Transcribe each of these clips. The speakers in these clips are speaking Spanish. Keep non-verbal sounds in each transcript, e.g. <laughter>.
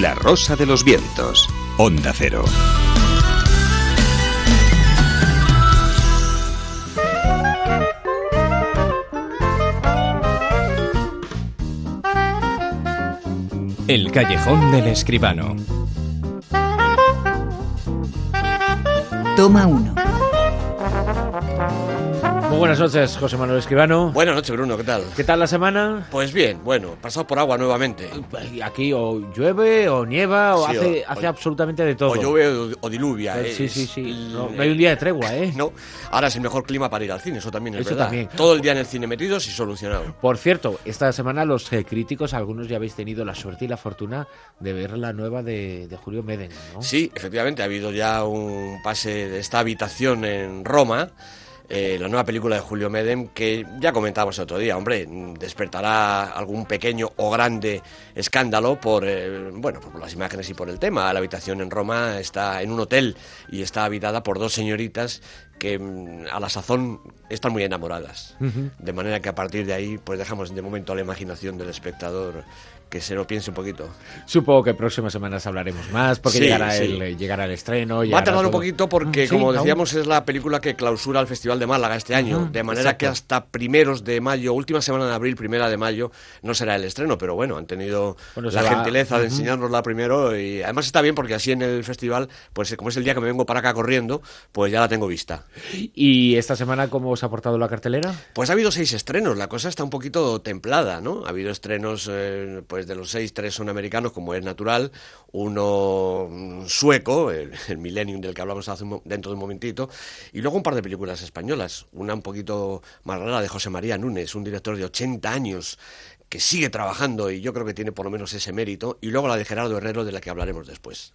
La Rosa de los Vientos. Onda Cero. El callejón del escribano. Toma uno. Muy buenas noches, José Manuel Escribano. Buenas noches, Bruno, ¿qué tal? ¿Qué tal la semana? Pues bien, bueno, pasado por agua nuevamente. Aquí o llueve o nieva o Sí, hace, o- hace o- absolutamente de todo. O llueve o, diluvia. Eh, sí, sí, sí. el- No, no hay un día de tregua, ¿eh? <laughs> No, ahora es el mejor clima para ir al cine, eso también es Eso verdad. también. Todo el día en el cine metidos y solucionado. Por cierto, esta semana los eh, críticos, algunos ya habéis tenido la suerte y la fortuna de ver la nueva de, de Julio Meden, ¿no? Sí, efectivamente, ha habido ya un pase de esta habitación en Roma. Eh, la nueva película de Julio Medem, que ya comentábamos el otro día, hombre, despertará algún pequeño o grande escándalo por, eh, bueno, por las imágenes y por el tema. La habitación en Roma está en un hotel y está habitada por dos señoritas que mm, a la sazón están muy enamoradas. De manera que a partir de ahí, pues dejamos de momento a la imaginación del espectador que se lo piense un poquito. Supongo que próximas semanas hablaremos más, porque Sí, llegará, sí. El, eh, llegará el estreno. Va a tardar un poquito porque, sí, como aún. decíamos, es la película que clausura el Festival de Málaga este año. De manera exacto. que hasta primeros de mayo, última semana de abril, primera de mayo, no será el estreno. Pero bueno, han tenido Bueno, la va- gentileza de enseñárnosla primero. Y además está bien porque así en el festival, pues como es el día que me vengo para acá corriendo, pues ya la tengo vista. ¿Y esta semana cómo os ha portado la cartelera? Pues ha habido seis estrenos, la cosa está un poquito templada, ¿no? Ha habido estrenos, eh, pues de los seis, tres son americanos, como es natural, uno mm, sueco, el, el Millennium del que hablamos hace un dentro de un momentito, y luego un par de películas españolas, una un poquito más rara de José María Núñez, un director de 80 años que sigue trabajando y yo creo que tiene por lo menos ese mérito, y luego la de Gerardo Herrero de la que hablaremos después.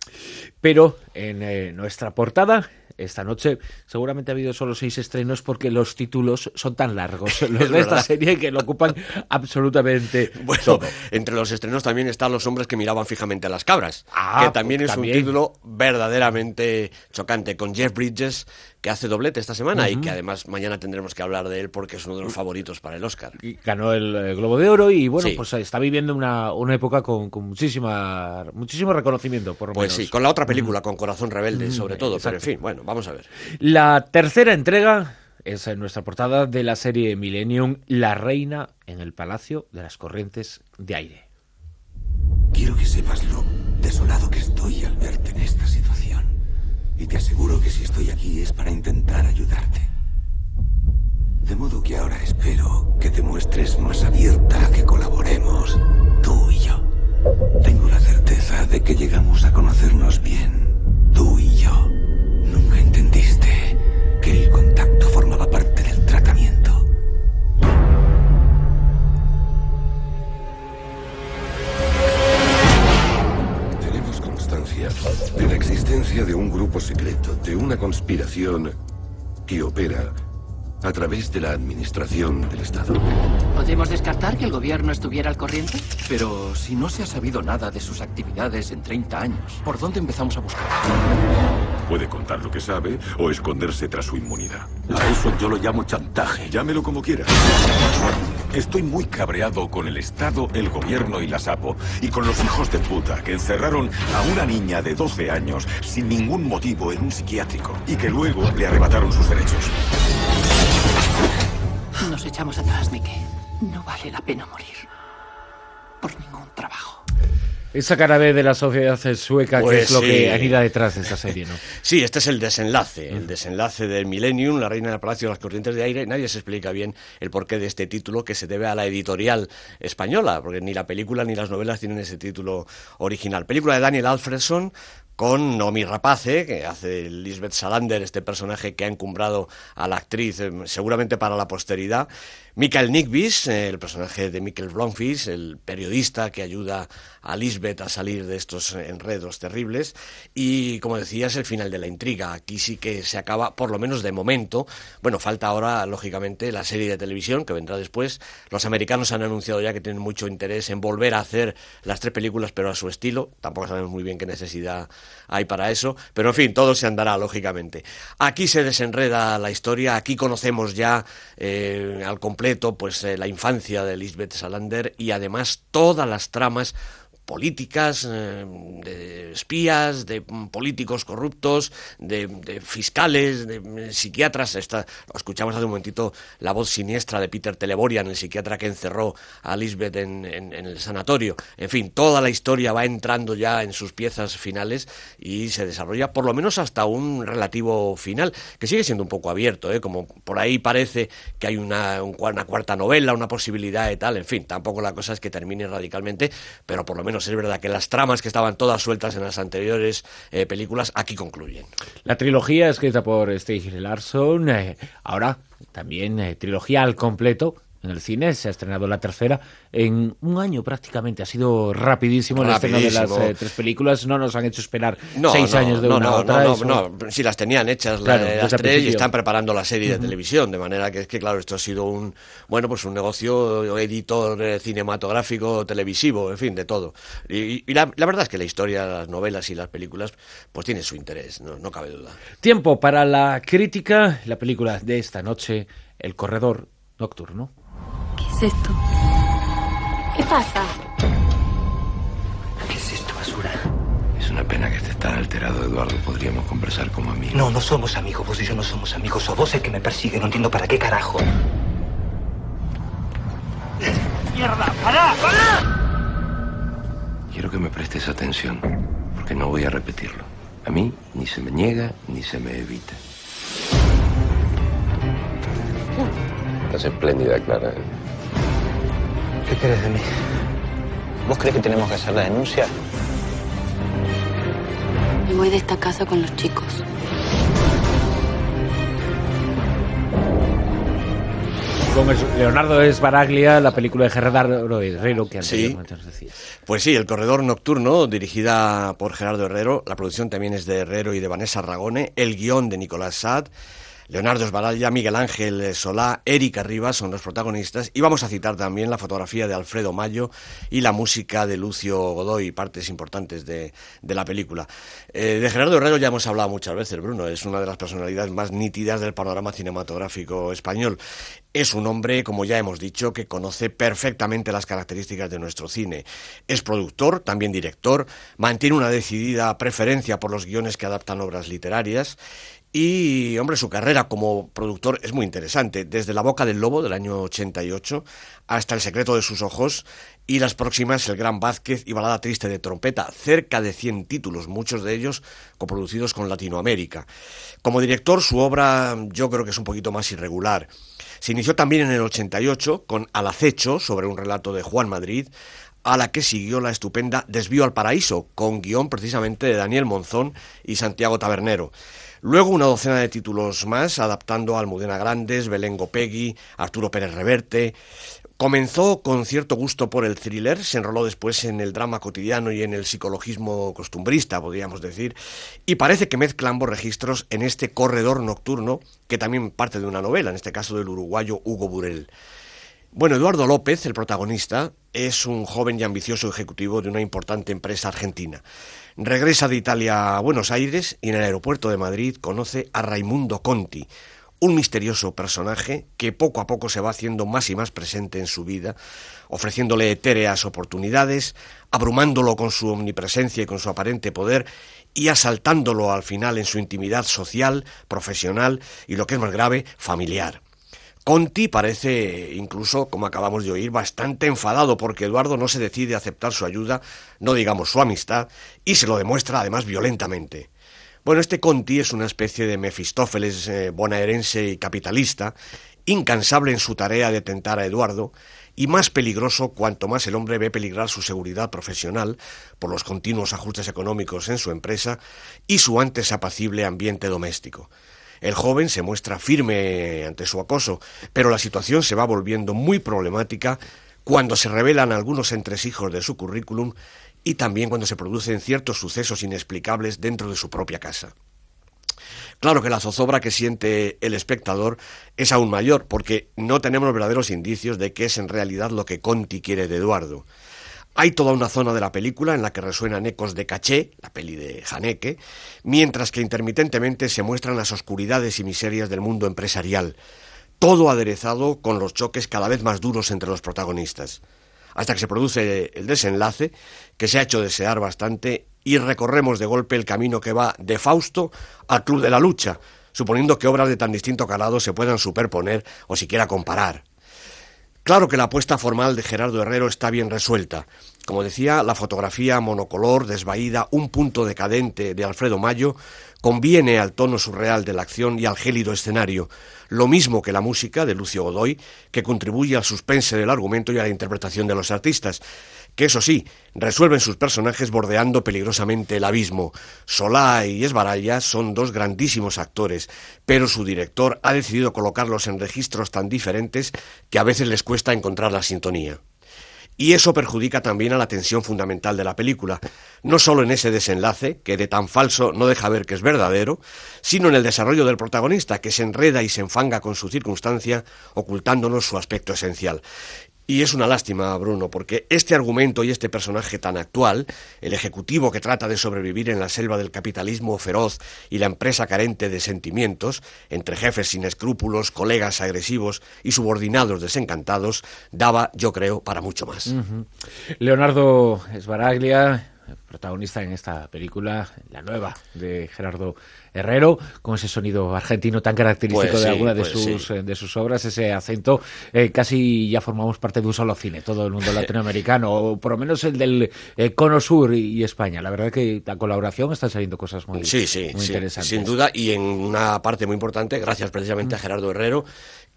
Pero en eh, nuestra portada, esta noche, seguramente ha habido solo seis estrenos porque los títulos son tan largos, <laughs> los de esta serie, que lo ocupan <laughs> absolutamente Bueno, todo. entre los estrenos también están Los hombres que miraban fijamente a las cabras, Ah, que también pues es también. un título verdaderamente chocante, con Jeff Bridges, que hace doblete esta semana y que además mañana tendremos que hablar de él porque es uno de los favoritos para el Oscar. Y Ganó el, eh, Globo de Oro y bueno, Sí. pues está viviendo una, una época con, con muchísima, muchísimo reconocimiento, por lo Pues menos. sí, con la otra película, con Corazón Rebelde, sobre todo, pero en fin, bueno, vamos a ver. La tercera entrega es en nuestra portada de la serie Millennium, La Reina en el Palacio de las Corrientes de Aire. Quiero que sepas lo desolado que estoy al verte en esta situación. Y te aseguro que si estoy aquí es para intentar ayudarte. De modo que ahora espero que te muestres más abierta a que colaboremos, tú y yo. Tengo la certeza de que llegamos a conocernos bien, tú y yo. De un grupo secreto, de una conspiración que opera a través de la administración del Estado. ¿Podemos descartar que el gobierno estuviera al corriente? Pero si no se ha sabido nada de sus actividades en 30 años, ¿por dónde empezamos a buscar? Puede contar lo que sabe o esconderse tras su inmunidad. A eso yo lo llamo chantaje. Llámelo como quiera. Estoy muy cabreado con el Estado, el gobierno y la SAPO. Y con los hijos de puta que encerraron a una niña de 12 años sin ningún motivo en un psiquiátrico. Y que luego le arrebataron sus derechos. Nos echamos atrás, Mike. No vale la pena morir. Por ningún. Esa cara B de la sociedad sueca, que Pues es lo sí. que anida detrás de esta serie, ¿no? <laughs> Sí, este es el desenlace, el desenlace del Millennium, la reina del Palacio de las Corrientes de Aire. Nadie se explica bien el porqué de este título que se debe a la editorial española, porque ni la película ni las novelas tienen ese título original. Película de Daniel Alfredson con Nomi Rapace, que hace Lisbeth Salander, este personaje que ha encumbrado a la actriz eh, seguramente para la posteridad. Michael Nickvis, eh, el personaje de Michael Blomfish, el periodista que ayuda a Lisbeth a salir de estos enredos terribles. Y como decía, es el final de la intriga. Aquí sí que se acaba, por lo menos de momento. Bueno, falta ahora, lógicamente, la serie de televisión que vendrá después. Los americanos han anunciado ya que tienen mucho interés en volver a hacer las tres películas, pero a su estilo. Tampoco sabemos muy bien qué necesidad hay para eso. Pero en fin, todo se andará, lógicamente. Aquí se desenreda la historia. Aquí conocemos ya eh, al completo pues eh, la infancia de Lisbeth Salander y además todas las tramas políticas, eh, de espías, de políticos corruptos, de, fiscales, de, psiquiatras. Esta, escuchamos hace un momentito la voz siniestra de Peter Teleborian, el psiquiatra que encerró a Lisbeth en, el sanatorio. En fin, toda la historia va entrando ya en sus piezas finales y se desarrolla por lo menos hasta un relativo final, que sigue siendo un poco abierto, ¿eh? como por ahí parece que hay una, una cuarta novela, una posibilidad y tal. En fin, tampoco la cosa es que termine radicalmente, pero por lo menos es verdad que las tramas que estaban todas sueltas en las anteriores eh, películas aquí concluyen. La trilogía escrita por Steve Larson, eh, ahora también eh, trilogía al completo en el cine, se ha estrenado la tercera en un año prácticamente. Ha sido rapidísimo, el estreno de las eh, tres películas. No nos han hecho esperar seis años de una no, otra. No, no, no, si las tenían hechas las tres y están preparando la serie de televisión. De manera que es que, claro, esto ha sido un, bueno, pues un negocio editor eh, cinematográfico, televisivo, en fin, de todo. Y, la, la, verdad es que la historia, las novelas y las películas, pues tiene su interés, no, no cabe duda. Tiempo para la crítica, la película de esta noche, El Corredor Nocturno. ¿Qué es esto? ¿Qué pasa? ¿Qué es esto, basura? Es una pena que estés tan alterado, Eduardo. Podríamos conversar como amigos. No, no somos amigos. Vos y yo no somos amigos. O vos el que me persigue. No entiendo para qué carajo. ¡Mierda! ¡Para! ¡Para! Quiero que me prestes atención, porque no voy a repetirlo. A mí ni se me niega ni se me evita. Estás espléndida, Clara. ¿Qué querés de mí? ¿Vos crees que tenemos que hacer la denuncia? Me voy de esta casa con los chicos. Con Leonardo Esbaraglia, la película de Gerardo Herrero que anteriormente nos decía. Pues sí, El Corredor Nocturno, dirigida por Gerardo Herrero. La producción también es de Herrero y de Vanessa Ragone. El guion de Nicolás Sad. Leonardo Esbaralla, Miguel Ángel Solá, Erika Rivas son los protagonistas y vamos a citar también la fotografía de Alfredo Mayo y la música de Lucio Godoy, partes importantes de, la película. Eh, de Gerardo Herrero ya hemos hablado muchas veces, Bruno, es una de las personalidades más nítidas del panorama cinematográfico español. Es un hombre, como ya hemos dicho, que conoce perfectamente las características de nuestro cine. Es productor, también director, mantiene una decidida preferencia por los guiones que adaptan obras literarias y, hombre, su carrera como productor es muy interesante. Desde La Boca del Lobo del año 88 hasta El secreto de sus ojos y las próximas El Gran Vázquez y Balada Triste de Trompeta. Cerca de 100 títulos, muchos de ellos coproducidos con Latinoamérica. Como director, su obra yo creo que es un poquito más irregular. Se inició también en el 88 con Al acecho, sobre un relato de Juan Madrid, a la que siguió la estupenda Desvío al Paraíso, con guion precisamente de Daniel Monzón y Santiago Tabernero. Luego una docena de títulos más, adaptando a Almudena Grandes, Belén Gopegui, Arturo Pérez Reverte. Comenzó con cierto gusto por el thriller, se enroló después en el drama cotidiano y en el psicologismo costumbrista, podríamos decir, y parece que mezcla ambos registros en este corredor nocturno, que también parte de una novela, en este caso del uruguayo Hugo Burel. Bueno, Eduardo López, el protagonista, es un joven y ambicioso ejecutivo de una importante empresa argentina. Regresa de Italia a Buenos Aires y en el aeropuerto de Madrid conoce a Raimundo Conti, un misterioso personaje que poco a poco se va haciendo más y más presente en su vida, ofreciéndole etéreas oportunidades, abrumándolo con su omnipresencia y con su aparente poder y asaltándolo al final en su intimidad social, profesional y lo que es más grave, familiar. Conti parece, incluso, como acabamos de oír, bastante enfadado porque Eduardo no se decide a aceptar su ayuda, no digamos su amistad, y se lo demuestra además violentamente. Bueno, este Conti es una especie de Mefistófeles eh, bonaerense y capitalista, incansable en su tarea de tentar a Eduardo, y más peligroso cuanto más el hombre ve peligrar su seguridad profesional por los continuos ajustes económicos en su empresa y su antes apacible ambiente doméstico. El joven se muestra firme ante su acoso, pero la situación se va volviendo muy problemática cuando se revelan algunos entresijos de su currículum y también cuando se producen ciertos sucesos inexplicables dentro de su propia casa. Claro que la zozobra que siente el espectador es aún mayor, porque no tenemos verdaderos indicios de qué es en realidad lo que Conti quiere de Eduardo. Hay toda una zona de la película en la que resuenan ecos de Caché, la peli de Haneke, mientras que intermitentemente se muestran las oscuridades y miserias del mundo empresarial, todo aderezado con los choques cada vez más duros entre los protagonistas, hasta que se produce el desenlace que se ha hecho desear bastante y recorremos de golpe el camino que va de Fausto al Club de la Lucha, suponiendo que obras de tan distinto calado se puedan superponer o siquiera comparar. Claro que la apuesta formal de Gerardo Herrero está bien resuelta. Como decía, la fotografía monocolor, desvaída, un punto decadente de Alfredo Mayo, conviene al tono surreal de la acción y al gélido escenario, lo mismo que la música de Lucio Godoy, que contribuye al suspense del argumento y a la interpretación de los artistas que eso sí, resuelven sus personajes bordeando peligrosamente el abismo. Solá y Esbaralla son dos grandísimos actores, pero su director ha decidido colocarlos en registros tan diferentes que a veces les cuesta encontrar la sintonía. Y eso perjudica también a la tensión fundamental de la película, no solo en ese desenlace, que de tan falso no deja ver que es verdadero, sino en el desarrollo del protagonista, que se enreda y se enfanga con su circunstancia, ocultándonos su aspecto esencial. Y es una lástima, Bruno, porque este argumento y este personaje tan actual, el ejecutivo que trata de sobrevivir en la selva del capitalismo feroz y la empresa carente de sentimientos, entre jefes sin escrúpulos, colegas agresivos y subordinados desencantados, daba, yo creo, para mucho más. Leonardo Sbaraglia, protagonista en esta película, la nueva de Gerardo Herrero, con ese sonido argentino tan característico Pues de sí, alguna de, pues sus, sí. eh, de sus obras, ese acento, eh, casi ya formamos parte de un solo cine, todo el mundo <laughs> latinoamericano, o por lo menos el del eh, Cono Sur y, y España. La verdad que la colaboración están saliendo cosas muy, Sí, sí, muy sí, interesantes. sin duda, y en una parte muy importante, gracias precisamente a Gerardo Herrero,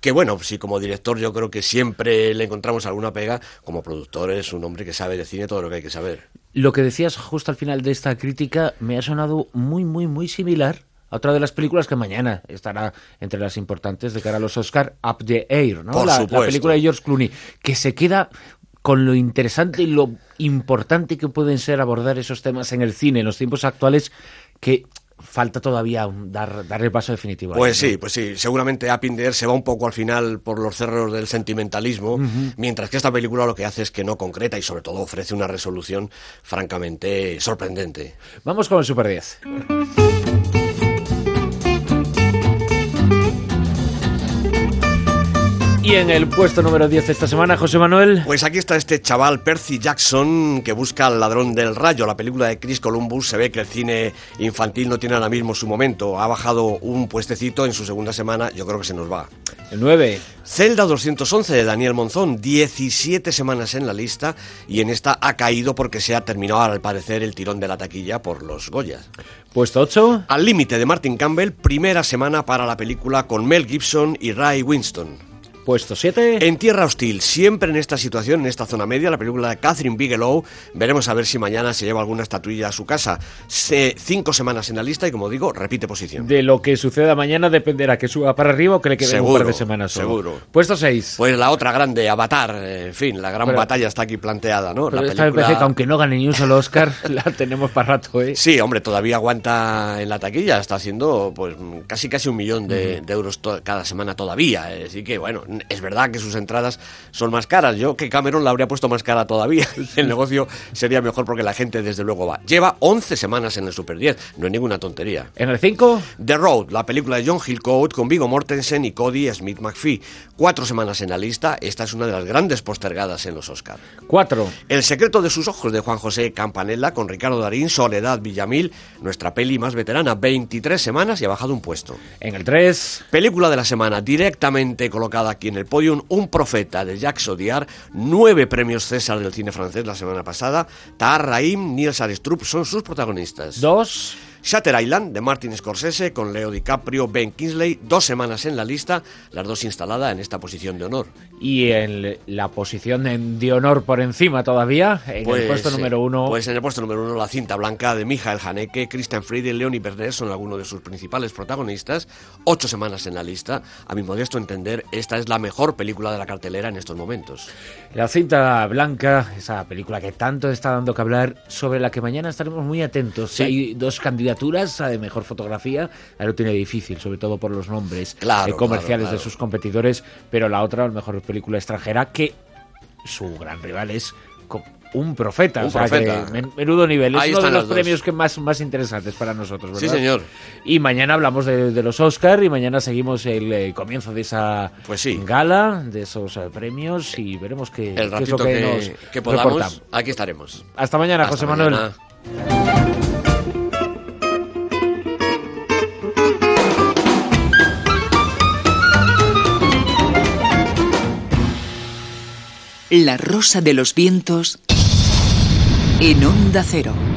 que bueno, sí, como director yo creo que siempre le encontramos alguna pega, como productor es un hombre que sabe de cine todo lo que hay que saber. Lo que decías justo al final de esta crítica me ha sonado muy, muy, muy similar a otra de las películas que mañana estará entre las importantes de cara a los Oscar, Up the Air, ¿no? Por la, la película de George Clooney, que se queda con lo interesante y lo importante que pueden ser abordar esos temas en el cine en los tiempos actuales, que falta todavía dar, dar el paso definitivo. Pues sí, pues sí, seguramente Air se va un poco al final por los cerros del sentimentalismo, mientras que esta película lo que hace es que no concreta y sobre todo ofrece una resolución francamente sorprendente. Vamos con el Super 10. Y en el puesto número 10 esta semana, José Manuel. Pues aquí está este chaval Percy Jackson que busca al ladrón del rayo. La película de Chris Columbus se ve que el cine infantil no tiene ahora mismo su momento. Ha bajado un puestecito en su segunda semana, yo creo que se nos va. El 9. Zelda 211 de Daniel Monzón, 17 semanas en la lista y en esta ha caído porque se ha terminado al parecer el tirón de la taquilla por los Goyas. Puesto 8. Al límite de Martin Campbell, primera semana para la película con Mel Gibson y Ray Winston. Puesto 7. En Tierra Hostil, siempre en esta situación, en esta zona media, la película de Catherine Bigelow. Veremos a ver si mañana se lleva alguna estatuilla a su casa. Se- cinco semanas en la lista y, como digo, repite posición. De lo que suceda mañana dependerá que suba para arriba o que le quede un Seguro, par de semanas. solo. seguro. Puesto 6. Pues la otra grande, Avatar, eh, en fin, la gran Pero- batalla está aquí planteada, ¿no? Pero La esta película- que aunque no gane ni un solo Oscar, <laughs> la tenemos para rato, ¿eh? Sí, hombre, todavía aguanta en la taquilla, está haciendo pues casi casi un millón de, de euros cada semana todavía. Así que bueno, es verdad que sus entradas son más caras. Yo que Cameron la habría puesto más cara todavía. <laughs> El negocio sería mejor porque la gente desde luego va. Lleva 11 semanas en el Super 10, no es ninguna tontería. En el 5. The Road, la película de John Hillcoat con Viggo Mortensen y Cody Smith McPhee. Cuatro semanas en la lista, esta es una de las grandes postergadas en los Oscars. 4. El secreto de sus ojos de Juan José Campanella con Ricardo Darín, Soledad Villamil, nuestra peli más veterana, 23 semanas y ha bajado un puesto. En el 3. Película de la semana, directamente colocada aquí en el podium, Un profeta de Jacques Audiard, nueve premios César del cine francés la semana pasada, Tahar Rahim, Niels Arestrup son sus protagonistas. 2. Shutter Island de Martin Scorsese con Leo DiCaprio, Ben Kingsley, dos semanas en la lista, las dos instaladas en esta posición de honor. Y en la posición de honor por encima todavía, en el puesto eh, número 1. Pues en el puesto número uno, la cinta blanca de Michael Haneke, Christian Friede, Leonie Bernet son algunos de sus principales protagonistas. Ocho semanas en la lista. A mi modesto entender, esta es la mejor película de la cartelera en estos momentos. La cinta blanca, esa película que tanto está dando que hablar, sobre la que mañana estaremos muy atentos. Sí. Hay dos candidaturas a de mejor fotografía, ahí lo tiene difícil, sobre todo por los nombres Claro, eh, comerciales claro, de sus competidores, pero la otra, la mejor película extranjera, que su gran rival es un profeta. Un o sea, profeta. que men- menudo nivel. Es uno de los dos. premios que más, más interesantes para nosotros, ¿verdad? Sí, señor. Y mañana hablamos de, de los Oscar y mañana seguimos el eh, comienzo de esa Pues sí. gala, de esos eh, premios y veremos qué, El qué es lo que, que, nos que podamos, aquí estaremos. Hasta mañana, Hasta José Manuel. La rosa de los vientos en onda cero.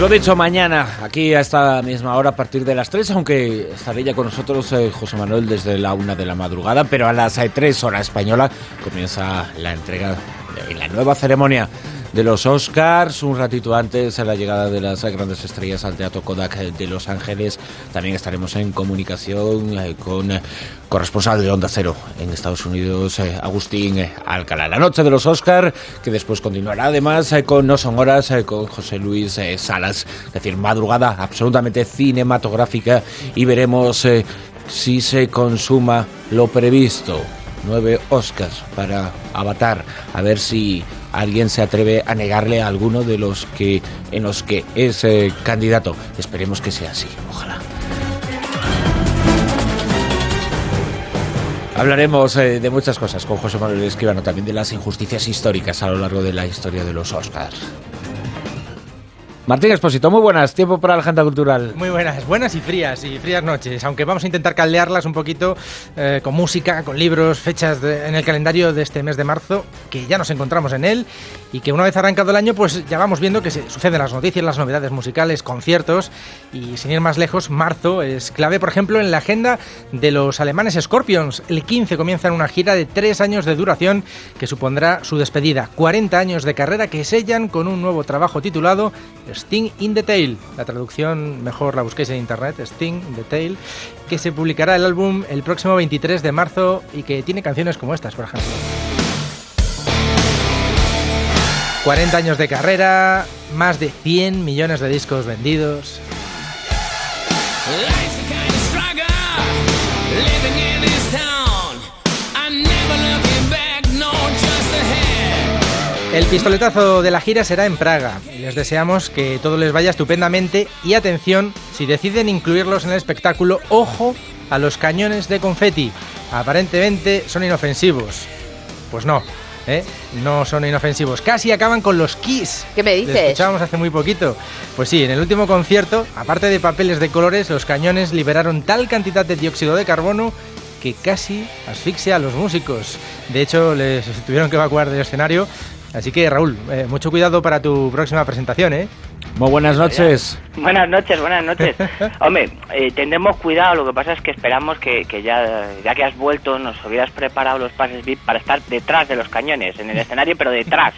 Pues lo dicho, mañana, aquí a esta misma hora, a partir de las 3, aunque estaré ya con nosotros eh, José Manuel desde la una de la madrugada, pero a las eh, 3 hora española comienza la entrega de la nueva ceremonia de los Oscars, un ratito antes de la llegada de las grandes estrellas al Teatro Kodak eh, de Los Ángeles. También estaremos en comunicación eh, con eh, corresponsal de Onda Cero en Estados Unidos, Agustín Alcalá. La noche de los Oscar, que después continuará además con No Son Horas, con José Luis Salas. Es decir, madrugada absolutamente cinematográfica y veremos si se consuma lo previsto. Nueve Oscars para Avatar. A ver si alguien se atreve a negarle a alguno de los que en los que es eh, candidato. Esperemos que sea así. Ojalá. Hablaremos eh, de muchas cosas con José Manuel Escribano, también de las injusticias históricas a lo largo de la historia de los Oscars. Martín Expósito, muy buenas. Tiempo para la agenda cultural. Muy buenas, buenas y frías, y frías noches, aunque vamos a intentar caldearlas un poquito eh, con música, con libros, fechas en el calendario de este mes de marzo, que ya nos encontramos en él, y que una vez arrancado el año, pues ya vamos viendo que se suceden las noticias, las novedades musicales, conciertos, y sin ir más lejos, marzo es clave, por ejemplo, en la agenda de los alemanes Scorpions. El 15 comienzan una gira de tres años de duración que supondrá su despedida. 40 años de carrera que sellan con un nuevo trabajo titulado Sting in the Tail. La traducción mejor la busquéis en internet, Sting in the Tail, que se publicará el álbum el próximo 23 de marzo y que tiene canciones como estas, por ejemplo. 40 años de carrera, más de 100 millones de discos vendidos. El pistoletazo de la gira será en Praga. Les deseamos que todo les vaya estupendamente y atención, si deciden incluirlos en el espectáculo, ojo a los cañones de confeti. Aparentemente son inofensivos. Pues no, ¿eh? no son inofensivos. Casi acaban con los Kiss. ¿Qué me Lo dices? escuchábamos hace muy poquito. Pues sí, en el último concierto, aparte de papeles de colores, los cañones liberaron tal cantidad de dióxido de carbono que casi asfixia a los músicos. De hecho, les tuvieron que evacuar del escenario. Así que, Raúl, eh, mucho cuidado para tu próxima presentación, ¿eh? Muy buenas noches. Buenas noches, buenas noches. <laughs> Hombre, eh, tendremos cuidado, lo que pasa es que esperamos que, que ya, ya que has vuelto nos hubieras preparado los pases VIP para estar detrás de los cañones, en el escenario, pero detrás.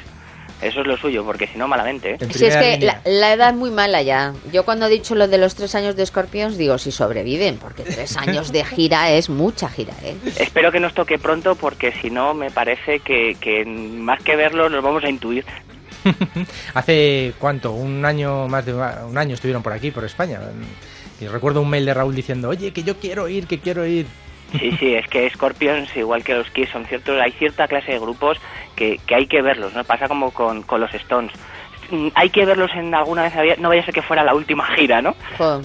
Eso es lo suyo, porque si no, malamente. ¿eh? Si es que la, la edad es muy mala ya. Yo cuando he dicho lo de los tres años de Scorpions, digo si sobreviven, porque tres años de gira es mucha gira, ¿eh? Espero que nos toque pronto, porque si no, me parece que, que más que verlo, nos vamos a intuir. <laughs> Hace cuánto, un año, más de un año estuvieron por aquí, por España. Y recuerdo un mail de Raúl diciendo, oye, que yo quiero ir, que quiero ir. Sí, sí, es que Scorpions, igual que los Kiss, son ciertos, hay cierta clase de grupos que, que hay que verlos, ¿no? Pasa como con, con los Stones. Mm, Hay que verlos en alguna vez, había- no vaya a ser que fuera la última gira, ¿no?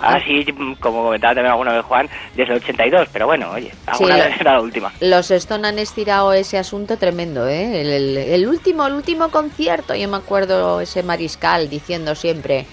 Así como comentaba también alguna vez Juan, desde el 82, pero bueno, oye, alguna Sí, vez era la última. Los Stone han estirado ese asunto tremendo, ¿eh? El, el- el último, el último concierto, yo me acuerdo ese mariscal diciendo siempre,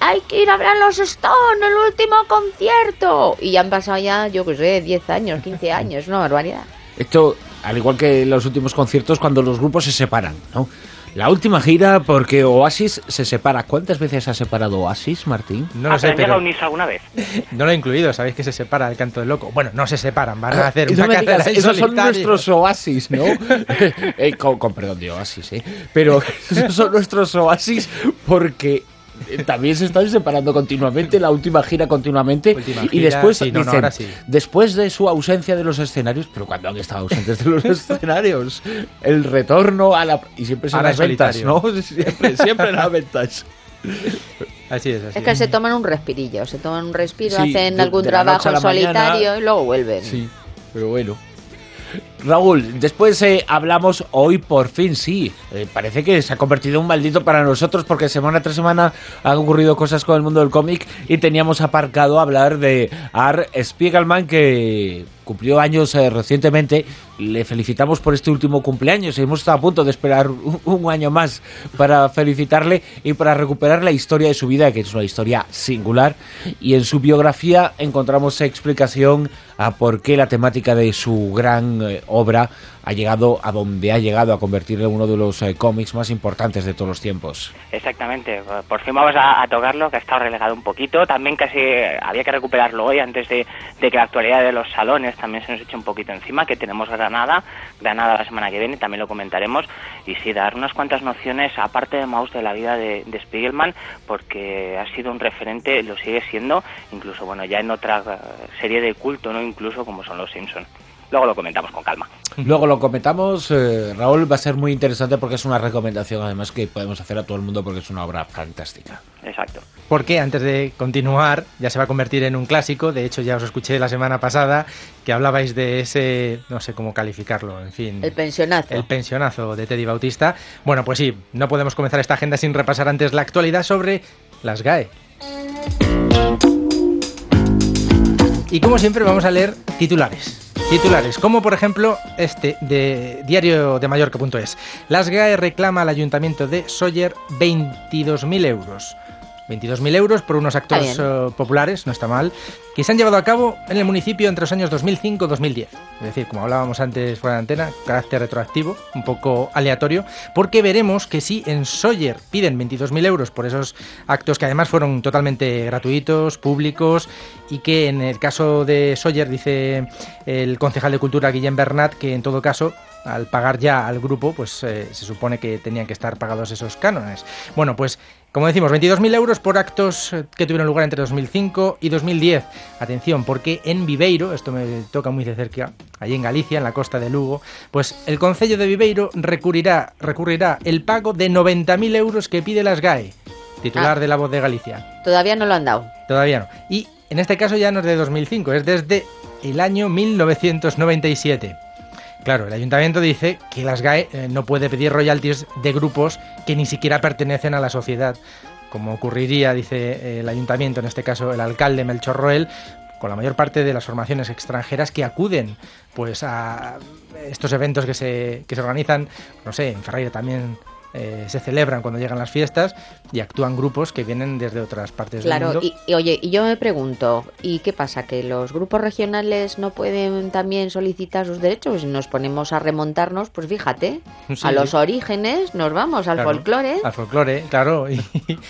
hay que ir a ver a los Stone, el último concierto. Y ya han pasado ya, yo qué sé, 10 años, 15 <laughs> años, una barbaridad. Esto, al igual que los últimos conciertos, cuando los grupos se separan, ¿no? La última gira, porque Oasis se separa. ¿Cuántas veces ha separado Oasis, Martín? No lo sé, ¿pero han llegado a pero unirse alguna vez? no lo he incluido. Sabéis que se separa el canto del loco. Bueno, no se separan, van a Ah, hacer no una me carrera digas, en esos son nuestros oasis, ¿no? <laughs> Eh, con, con perdón de oasis, ¿eh? Pero <laughs> esos son nuestros oasis porque también se están separando continuamente, la última gira continuamente. Última y después, sí, no, no, dicen, ahora sí. después de su ausencia de los escenarios, pero cuando han estado ausentes de los <laughs> escenarios, el retorno a la. Y siempre son las en ventas, ¿no? <laughs> Siempre, siempre las ventas. Así es, así Es que se toman un respirillo, se toman un respiro, Sí, hacen de- algún de trabajo la solitario mañana. y luego vuelven. Sí, pero bueno. Raúl, después eh, hablamos hoy por fin, sí. eh, parece que se ha convertido en un maldito para nosotros porque semana tras semana han ocurrido cosas con el mundo del cómic y teníamos aparcado hablar de Art Spiegelman que cumplió años eh, recientemente. Le felicitamos por este último cumpleaños. Hemos estado a punto de esperar <laughs> un, año más para felicitarle y para recuperar la historia de su vida, que es una historia singular. Y en su biografía encontramos explicación a por qué la temática de su gran eh, obra ha llegado a donde ha llegado a convertirle en uno de los eh, cómics más importantes de todos los tiempos. Exactamente, por fin vamos a, tocarlo, que ha estado relegado un poquito. También casi eh, había que recuperarlo hoy antes de, que la actualidad de los salones también se nos eche un poquito encima, que tenemos Granada, Granada la semana que viene, también lo comentaremos. Y sí, dar unas cuantas nociones, aparte de Maus, de la vida de, de Spiegelman, porque ha sido un referente, lo sigue siendo, incluso bueno ya en otra eh, serie de culto, no incluso como son los Simpson. Luego lo comentamos con calma. Luego lo comentamos, eh, Raúl, va a ser muy interesante porque es una recomendación además que podemos hacer a todo el mundo porque es una obra fantástica. Exacto. Porque antes de continuar, ya se va a convertir en un clásico. De hecho, ya os escuché la semana pasada que hablabais de ese, no sé cómo calificarlo, en fin. El pensionazo. El pensionazo de Teddy Bautista. Bueno, pues sí, no podemos comenzar esta agenda sin repasar antes la actualidad sobre las GAE. Y como siempre vamos a leer titulares. Titulares, como por ejemplo este de diario de Mallorca.es. Las GAE reclama al ayuntamiento de Sóller 22.000 euros. 22.000 euros por unos actos Está eh, populares, no está mal, que se han llevado a cabo en el municipio entre los años 2005 y 2010. Es decir, como hablábamos antes fuera de antena, carácter retroactivo, un poco aleatorio, porque veremos que si en Sawyer piden 22.000 euros por esos actos que además fueron totalmente gratuitos, públicos, y que en el caso de Sawyer dice el concejal de Cultura Guillem Bernat que en todo caso al pagar ya al grupo, pues eh, se supone que tenían que estar pagados esos cánones. Bueno, pues como decimos, 22.000 euros por actos eh, que tuvieron lugar entre 2005 y 2010. Atención, porque en Viveiro, esto me toca muy de cerca, allí en Galicia, en la costa de Lugo, pues el Concello de Viveiro recurrirá, recurrirá el pago de 90.000 euros que pide las GAE, titular Ah. de La Voz de Galicia. Todavía no lo han dado. Todavía no. Y en este caso ya no es de 2005, es desde el año 1997. Claro, el ayuntamiento dice que las GAE eh, no puede pedir royalties de grupos que ni siquiera pertenecen a la sociedad, como ocurriría, dice eh, el ayuntamiento, en este caso el alcalde Melchor Roel, con la mayor parte de las formaciones extranjeras que acuden pues a estos eventos que se, que se organizan, no sé, en Ferreira también eh, se celebran cuando llegan las fiestas y actúan grupos que vienen desde otras partes Claro, del mundo. y, y oye, y yo me pregunto, ¿y qué pasa? ¿Que los grupos regionales no pueden también solicitar sus derechos? Si nos ponemos a remontarnos, pues fíjate, Sí. a los orígenes nos vamos, al Claro, folclore. Al folclore, claro. Y,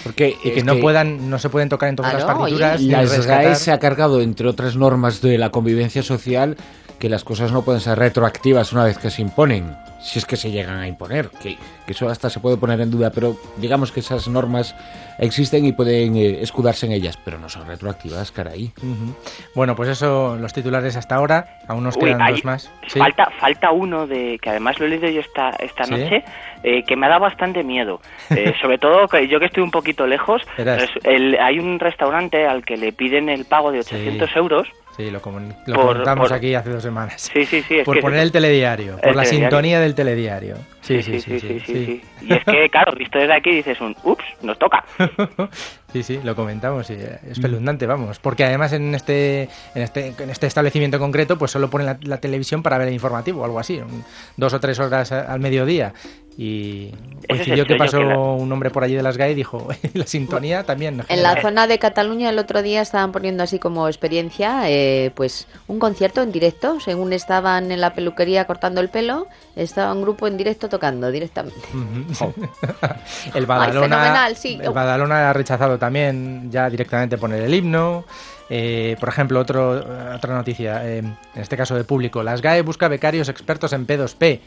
Porque y que no que- puedan, no se pueden tocar en todas Ah, las partituras. oye. ni Las. GAE se ha cargado, entre otras normas de la convivencia social, que las cosas no pueden ser retroactivas una vez que se imponen, si es que se llegan a imponer, que, que eso hasta se puede poner en duda, pero digamos que esas normas existen y pueden eh, escudarse en ellas, pero no son retroactivas, caray. Ujú. Bueno, pues eso, los titulares hasta ahora. Aún nos Uy, quedan hay- dos más. Sí. Falta, falta uno de que además lo he leído yo esta, esta ¿Sí? noche, eh, que me ha dado bastante miedo. Eh, <laughs> sobre todo que yo que estoy un poquito lejos, Verás. es- el- hay un restaurante al que le piden el pago de 800 euros. Sí, lo, comun- lo Por- comentamos por- aquí hace dos semanas. Sí, sí, sí. Es por que poner el telediario, por el la telediario. sintonía del telediario. Sí, sí, sí, sí, sí, sí. Y es que, claro, visto desde aquí dices un, ups, nos toca. <laughs> Sí, sí, lo comentamos, y eh, es pelundante, vamos. Porque además en este, en este, en este establecimiento concreto, pues solo ponen la, la televisión para ver el informativo o algo así, un- dos o tres horas a- al mediodía. Y coincidió que pasó que la- un hombre por allí de las GAE y dijo, la sintonía también. En la zona de Cataluña el otro día estaban poniendo así como experiencia, eh, pues un concierto en directo. Según estaban en la peluquería cortando el pelo, estaba un grupo en directo tocando directamente. Ujú. <laughs> el Ay, Badalona, fenomenal, sí. el Badalona ha rechazado también ya directamente poner el himno. Eh, por ejemplo, otro, otra noticia, eh, en este caso de público, las GAE busca becarios expertos en P2P.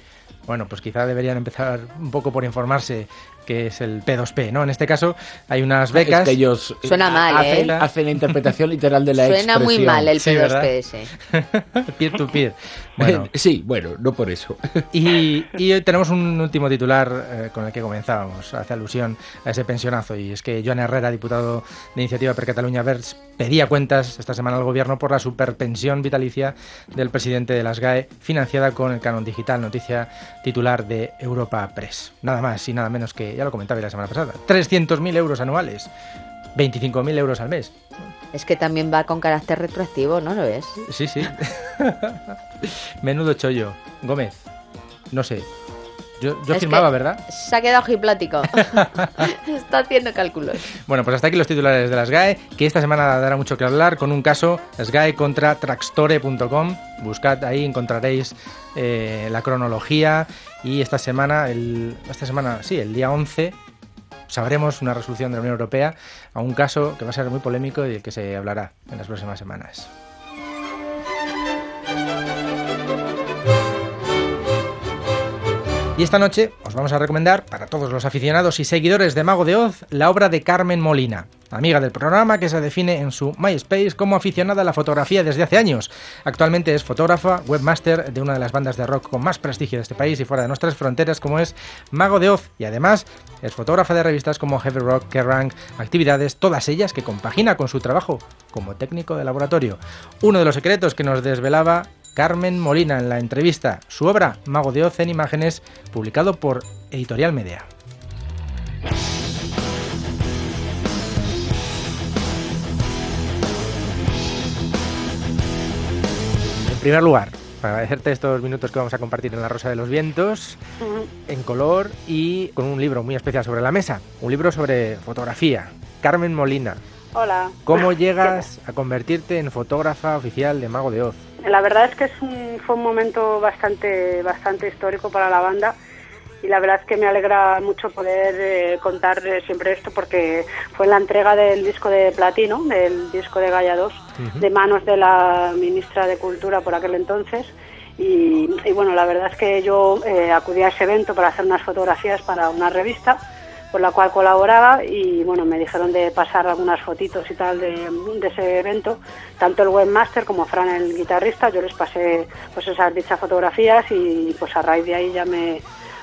Bueno, pues quizá deberían empezar un poco por informarse que es el P2P, ¿no? En este caso hay unas becas... Es que ellos Suena mal, hacen, ¿eh? hacen la interpretación literal de la Suena muy mal el Sí, ¿verdad? P2P ese. <laughs> peer to peer. Bueno, <laughs> sí, bueno, no por eso. <laughs> Y, y hoy tenemos un último titular eh, con el que comenzábamos, hace alusión a ese pensionazo, y es que Joan Herrera, diputado de Iniciativa per Catalunya Verds, pedía cuentas esta semana al gobierno por la superpensión vitalicia del presidente de las GAE, financiada con el canon digital, noticia titular de Europa Press. Nada más y nada menos que, ya lo comentaba la semana pasada, 300.000 euros anuales, 25.000 euros al mes. Es que también va con carácter retroactivo, ¿no lo ves? Sí, sí. <laughs> Menudo chollo. Gómez, no sé. Yo, firmaba, ¿verdad? Se ha quedado giplático. <laughs> Está haciendo cálculos. Bueno, pues hasta aquí los titulares de las GAE, que esta semana dará mucho que hablar con un caso, las GAE contra Traxtore.com. Buscad ahí, encontraréis eh, la cronología y esta semana, el, esta semana, sí, el día 11, sabremos una resolución de la Unión Europea a un caso que va a ser muy polémico y del que se hablará en las próximas semanas. Y esta noche os vamos a recomendar para todos los aficionados y seguidores de Mago de Oz la obra de Carmen Molina, amiga del programa que se define en su MySpace como aficionada a la fotografía desde hace años. Actualmente es fotógrafa, webmaster de una de las bandas de rock con más prestigio de este país y fuera de nuestras fronteras como es Mago de Oz y además es fotógrafa de revistas como Heavy Rock, Kerrang, actividades, todas ellas que compagina con su trabajo como técnico de laboratorio. Uno de los secretos que nos desvelaba Carmen Molina en la entrevista, su obra Mago de Oz en imágenes, publicado por Editorial Media. En primer lugar, para agradecerte estos minutos que vamos a compartir en La Rosa de los Vientos, en color y con un libro muy especial sobre la mesa, un libro sobre fotografía. Carmen Molina, Hola. ¿cómo llegas a convertirte en fotógrafa oficial de Mago de Oz? La verdad es que es un- fue un momento bastante, bastante histórico para la banda y la verdad es que me alegra mucho poder eh, contar eh, siempre esto porque fue la entrega del disco de platino, del disco de Gaia 2, de manos de la ministra de Cultura por aquel entonces. Y, y bueno, la verdad es que yo eh, acudí a ese evento para hacer unas fotografías para una revista por la cual colaboraba y bueno, me dijeron de pasar algunas fotitos y tal de, de ese evento, tanto el webmaster como Fran el guitarrista, yo les pasé pues esas dichas fotografías y pues a raíz de ahí ya me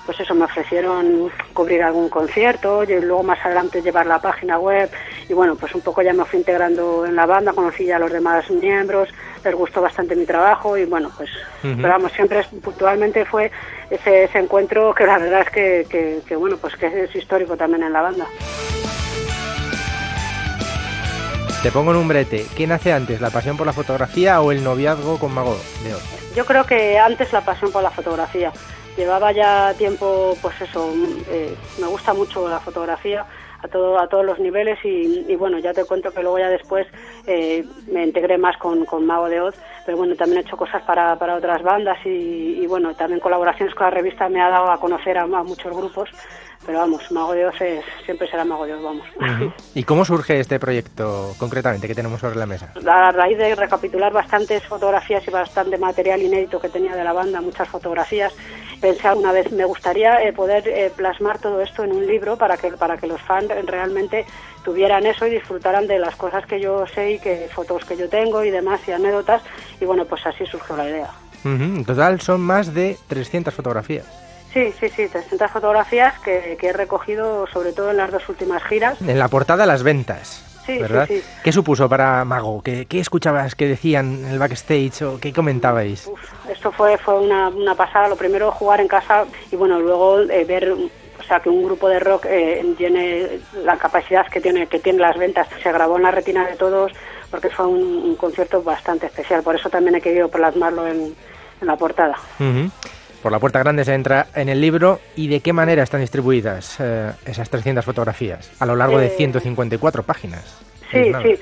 pues eso me ofrecieron cubrir algún concierto y luego más adelante llevar la página web y bueno pues un poco ya me fui integrando en la banda conocí ya a los demás miembros les gustó bastante mi trabajo y bueno pues pero vamos siempre puntualmente fue ese, ese encuentro que la verdad es que, que, que, bueno pues que es histórico también en la banda Te pongo en un brete. ¿Qué nace antes, la pasión por la fotografía o el noviazgo con Mago? Yo creo que antes la pasión por la fotografía. Llevaba ya tiempo, pues eso, eh, me gusta mucho la fotografía a todo a todos los niveles y, bueno, ya te cuento que luego ya después eh, me integré más con, con Mago de Oz, pero bueno, también he hecho cosas para, para otras bandas y, bueno, también colaboraciones con la revista me ha dado a conocer a muchos grupos, pero vamos, Mago de Oz es, siempre será Mago de Oz, vamos. <laughs> ¿Y cómo surge este proyecto concretamente que tenemos sobre la mesa? a raíz de recapitular bastantes fotografías y bastante material inédito que tenía de la banda, muchas fotografías, pensé alguna vez me gustaría eh, poder eh, plasmar todo esto en un libro para que para que los fans realmente tuvieran eso y disfrutaran de las cosas que yo sé y que fotos que yo tengo y demás y anécdotas y bueno pues así surgió la idea. Ujú, En total son más de 300 fotografías. Sí, sí, sí, 300 fotografías que, que he recogido sobre todo en las dos últimas giras. En la portada las ventas. Sí, ¿verdad? sí. ¿Qué supuso para Mago? ¿Qué, qué escuchabas que decían en el backstage o qué comentabais? Esto fue fue una, una pasada. Lo primero jugar en casa y bueno luego eh, ver o sea que un grupo de rock eh, tiene la capacidad que tiene que tiene las ventas. Se grabó en la retina de todos porque fue un, un concierto bastante especial. Por eso también he querido plasmarlo en, en la portada. Ujú. Por la puerta grande se entra en el libro y de qué manera están distribuidas eh, esas 300 fotografías a lo largo de Eh, 154 páginas. Sí, sí.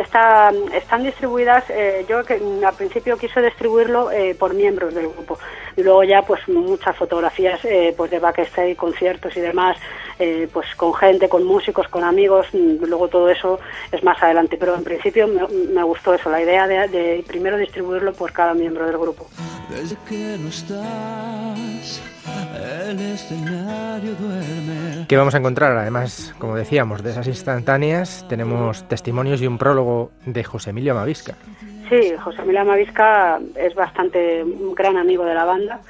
Está, están distribuidas, eh, yo que al principio quise distribuirlo eh, por miembros del grupo y luego ya pues muchas fotografías eh, pues de backstage, conciertos y demás, eh, pues con gente, con músicos, con amigos, mm, luego todo eso es más adelante, pero en principio me, gustó eso, la idea de, de primero distribuirlo por cada miembro del grupo. Desde que no estás, el escenario duerme. ¿Qué vamos a encontrar? Además, como decíamos, de esas instantáneas tenemos testimonios y un prólogo de José Emilio Amavisca. Sí, José Emilio Amavisca es bastante un gran amigo de la banda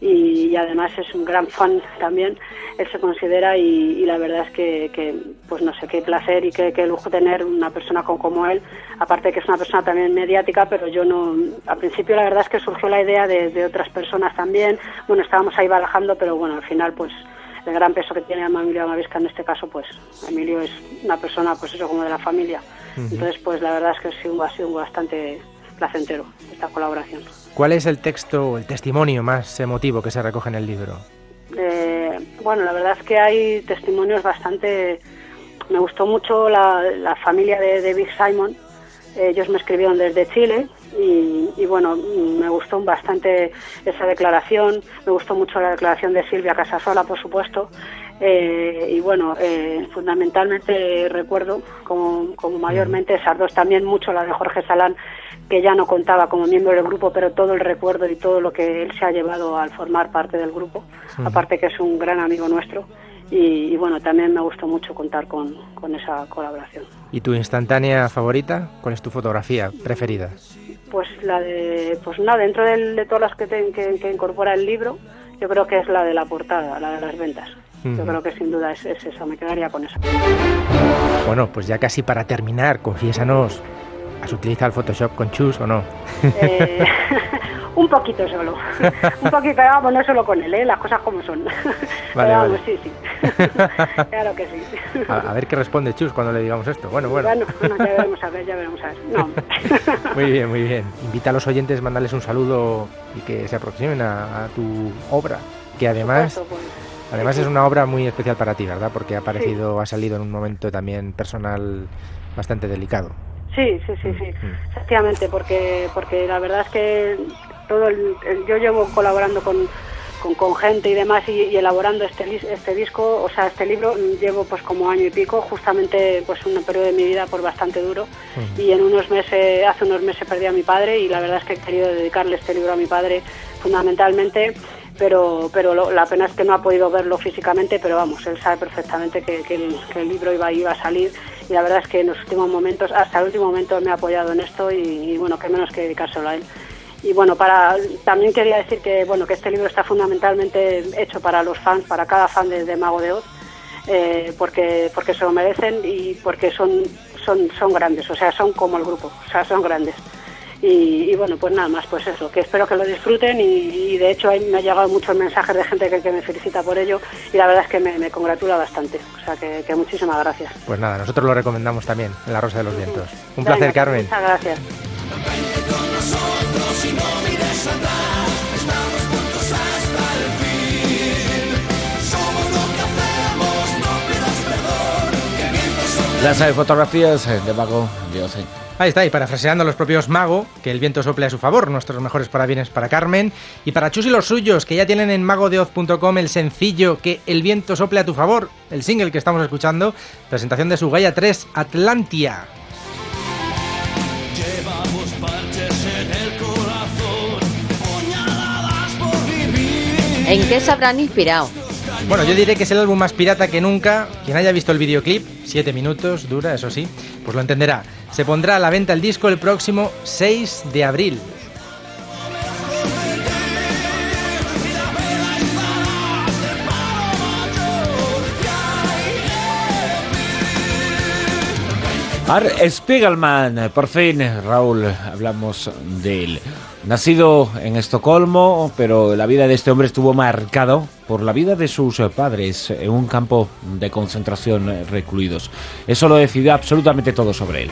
y, y además es un gran fan también. Él se considera y, y la verdad es que, que, pues no sé, qué placer y qué, qué lujo tener una persona con, como él. Aparte que es una persona también mediática, pero yo no, al principio la verdad es que surgió la idea de, de otras personas también. Bueno, estábamos ahí barajando, pero bueno, al final pues el gran peso que tiene Emilio Amavisca en este caso, pues Emilio es una persona, pues eso, como de la familia. Entonces, pues la verdad es que ha sido, ha sido bastante placentero esta colaboración. ¿Cuál es el texto o el testimonio más emotivo que se recoge en el libro? Eh, bueno, la verdad es que hay testimonios bastante... Me gustó mucho la, familia de, de Big Simon. Ellos me escribieron desde Chile y, y, bueno, me gustó bastante esa declaración. Me gustó mucho la declaración de Silvia Casasola, por supuesto. Eh, y bueno, eh, fundamentalmente recuerdo, como, como mayormente esas dos, también mucho la de Jorge Salán, que ya no contaba como miembro del grupo, pero todo el recuerdo y todo lo que él se ha llevado al formar parte del grupo, aparte que es un gran amigo nuestro. Y, y bueno, también me gustó mucho contar con, con esa colaboración. ¿Y tu instantánea favorita? ¿Cuál es tu fotografía preferida? Pues la de, pues nada, dentro del- de todas las que, te- que, que incorpora el libro, yo creo que es la de la portada, la de las ventas. Yo creo que sin duda es, es esa, me quedaría con esa. Bueno, pues ya casi para terminar, confiésanos, ¿has utilizado el Photoshop con Chus o no? Eh, <laughs> un poquito solo, <laughs> un poquito, vamos, no solo con él, ¿eh? las cosas como son. <laughs> Pero vamos, vale. sí, sí, claro que sí. A, a ver qué responde Chus cuando le digamos esto. Bueno, bueno. Bueno, bueno, ya veremos a ver, ya veremos a ver. No, Muy bien, muy bien. Invita a los oyentes, mandarles un saludo y que se aproximen a, a tu obra, que además, supuesto, pues, además sí, es sí. una obra muy especial para ti, ¿verdad? Porque ha aparecido, ha salido en un momento también personal bastante delicado. Sí, sí, sí, sí, efectivamente, porque porque la verdad es que todo el, el- yo llevo colaborando con, con, con gente y demás y, y elaborando este este disco, o sea, este libro mm, llevo pues como año y pico, justamente pues un periodo de mi vida por bastante duro y en unos meses, hace unos meses perdí a mi padre y la verdad es que he querido dedicarle este libro a mi padre fundamentalmente pero pero lo- la pena es que no ha podido verlo físicamente pero vamos él sabe perfectamente que, el, que el libro iba iba a salir y la verdad es que en los últimos momentos hasta el último momento me ha apoyado en esto y, y, bueno qué menos que dedicárselo a él. Y bueno para también quería decir que bueno que este libro está fundamentalmente hecho para los fans para cada fan de, de Mago de Oz eh, porque porque se lo merecen y porque son son son grandes o sea son como el grupo o sea son grandes y, y bueno, pues nada más, pues eso, que espero que lo disfruten y, y de hecho ahí me ha llegado muchos mensajes de gente que, que me felicita por ello y la verdad es que me, me congratula bastante, o sea que, que muchísimas gracias. Pues nada, nosotros lo recomendamos también en La Rosa de los Vientos. Un Venga, placer, Carmen. Muchas gracias. Nosotros y no mires atrás, estamos juntos hasta el fin. Somos lo que hacemos, no pidas perdón, que viento sobre Las fotografías eh, de Mago de Oz. Ahí está, y parafraseando a los propios Mago, que el viento sople a su favor, nuestros mejores parabienes para Carmen, y para Chus y los suyos, que ya tienen en magodeoz.com el sencillo que el viento sople a tu favor, el single que estamos escuchando, presentación de su Gaia 3, Atlantia. Llevamos parches en el corazón, puñaladas por vivir. ¿En qué se habrán inspirado? Bueno, yo diré que es el álbum más pirata que nunca. Quien haya visto el videoclip, 7 minutos, dura, eso sí, pues lo entenderá. Se pondrá a la venta el disco el próximo 6 de abril. Art Spiegelman, por fin, Raúl, hablamos de él. Nacido en Estocolmo, pero la vida de este hombre estuvo marcado por la vida de sus padres en un campo de concentración recluidos. Eso lo decidió absolutamente todo sobre él.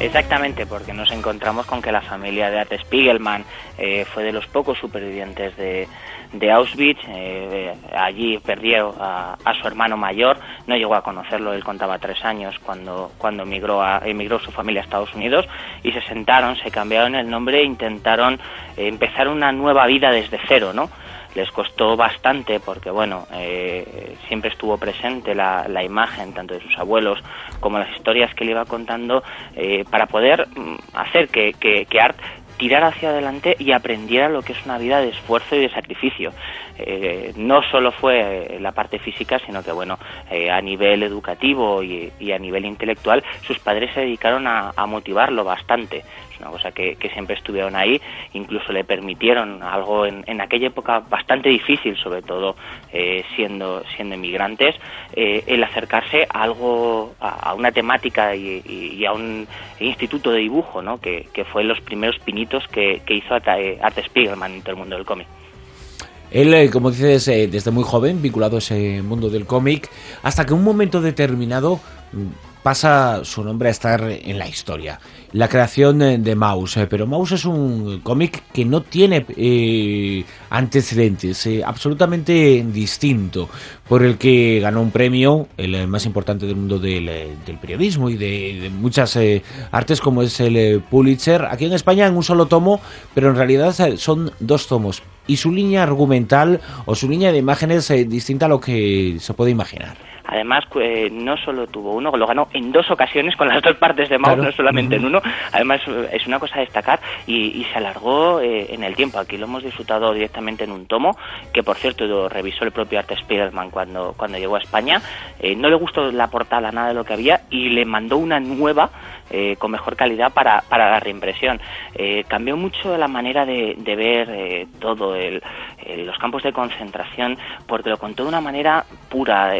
Exactamente, porque nos encontramos con que la familia de Art Spiegelman eh, fue de los pocos supervivientes de, de Auschwitz. eh, allí perdió a, a su hermano mayor, no llegó a conocerlo, él contaba tres años cuando, cuando emigró, a, emigró su familia a Estados Unidos y se sentaron, se cambiaron el nombre e intentaron eh, empezar una nueva vida desde cero, ¿no? Les costó bastante porque bueno eh, siempre estuvo presente la, la imagen tanto de sus abuelos como las historias que le iba contando eh, para poder mm, hacer que, que, Art tirara hacia adelante y aprendiera lo que es una vida de esfuerzo y de sacrificio. Eh, no solo fue eh, la parte física, sino que bueno, eh, a nivel educativo y, y, a nivel intelectual, sus padres se dedicaron a, a motivarlo bastante. Una cosa que, siempre estuvieron ahí, incluso le permitieron algo en, aquella época bastante difícil, sobre todo eh, siendo, siendo inmigrantes, eh, el acercarse a algo, a, una temática y, a un instituto de dibujo, ¿no? que, fue los primeros pinitos que, que hizo Art, Spiegelman en todo el mundo del cómic. Él, eh, como dices, eh, desde muy joven, vinculado a ese mundo del cómic, hasta que un momento determinado mm, pasa su nombre a estar en la historia. La creación eh, de Mouse, pero Mouse es un cómic que no tiene eh, antecedentes, eh, absolutamente distinto, por el que ganó un premio, el más importante del mundo del, periodismo y de muchas artes, como es el Pulitzer, aquí en España en un solo tomo, pero en realidad son dos tomos. Y su línea argumental o su línea de imágenes es distinta a lo que se puede imaginar. Además, eh, no solo tuvo uno, lo ganó en dos ocasiones con las dos partes de claro. no solamente en uno. Además, es una cosa a destacar y, y se alargó eh, en el tiempo. Aquí lo hemos disfrutado directamente en un tomo, que por cierto lo revisó el propio Art Spiegelman cuando, cuando llegó a España. Eh, no le gustó la portada, nada de lo que había, y le mandó una nueva eh, con mejor calidad para, para la reimpresión. Eh, cambió mucho la manera de, de ver eh, todo, el, los campos de concentración, porque lo contó de una manera pura.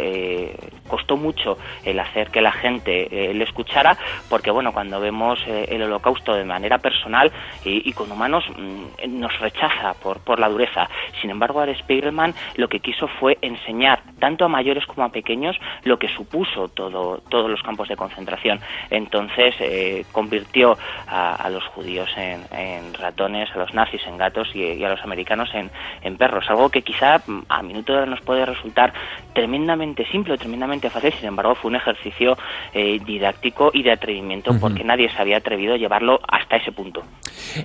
Costó mucho el hacer que la gente le escuchara, porque bueno, cuando vemos el holocausto de manera personal y, con humanos, mmm, nos rechaza por, por la dureza. Sin embargo, Art Spiegelman lo que quiso fue enseñar tanto a mayores como a pequeños lo que supuso todo, todos los campos de concentración. Entonces, eh, convirtió a, a, los judíos en, en, ratones, a los nazis en gatos y, a los americanos en, en, perros. Algo que quizá mm, a minuto nos puede resultar tremendamente simple, tremendamente fácil, sin embargo fue un ejercicio eh, didáctico y de atrevimiento uh -huh. porque nadie se había atrevido a llevarlo hasta ese punto.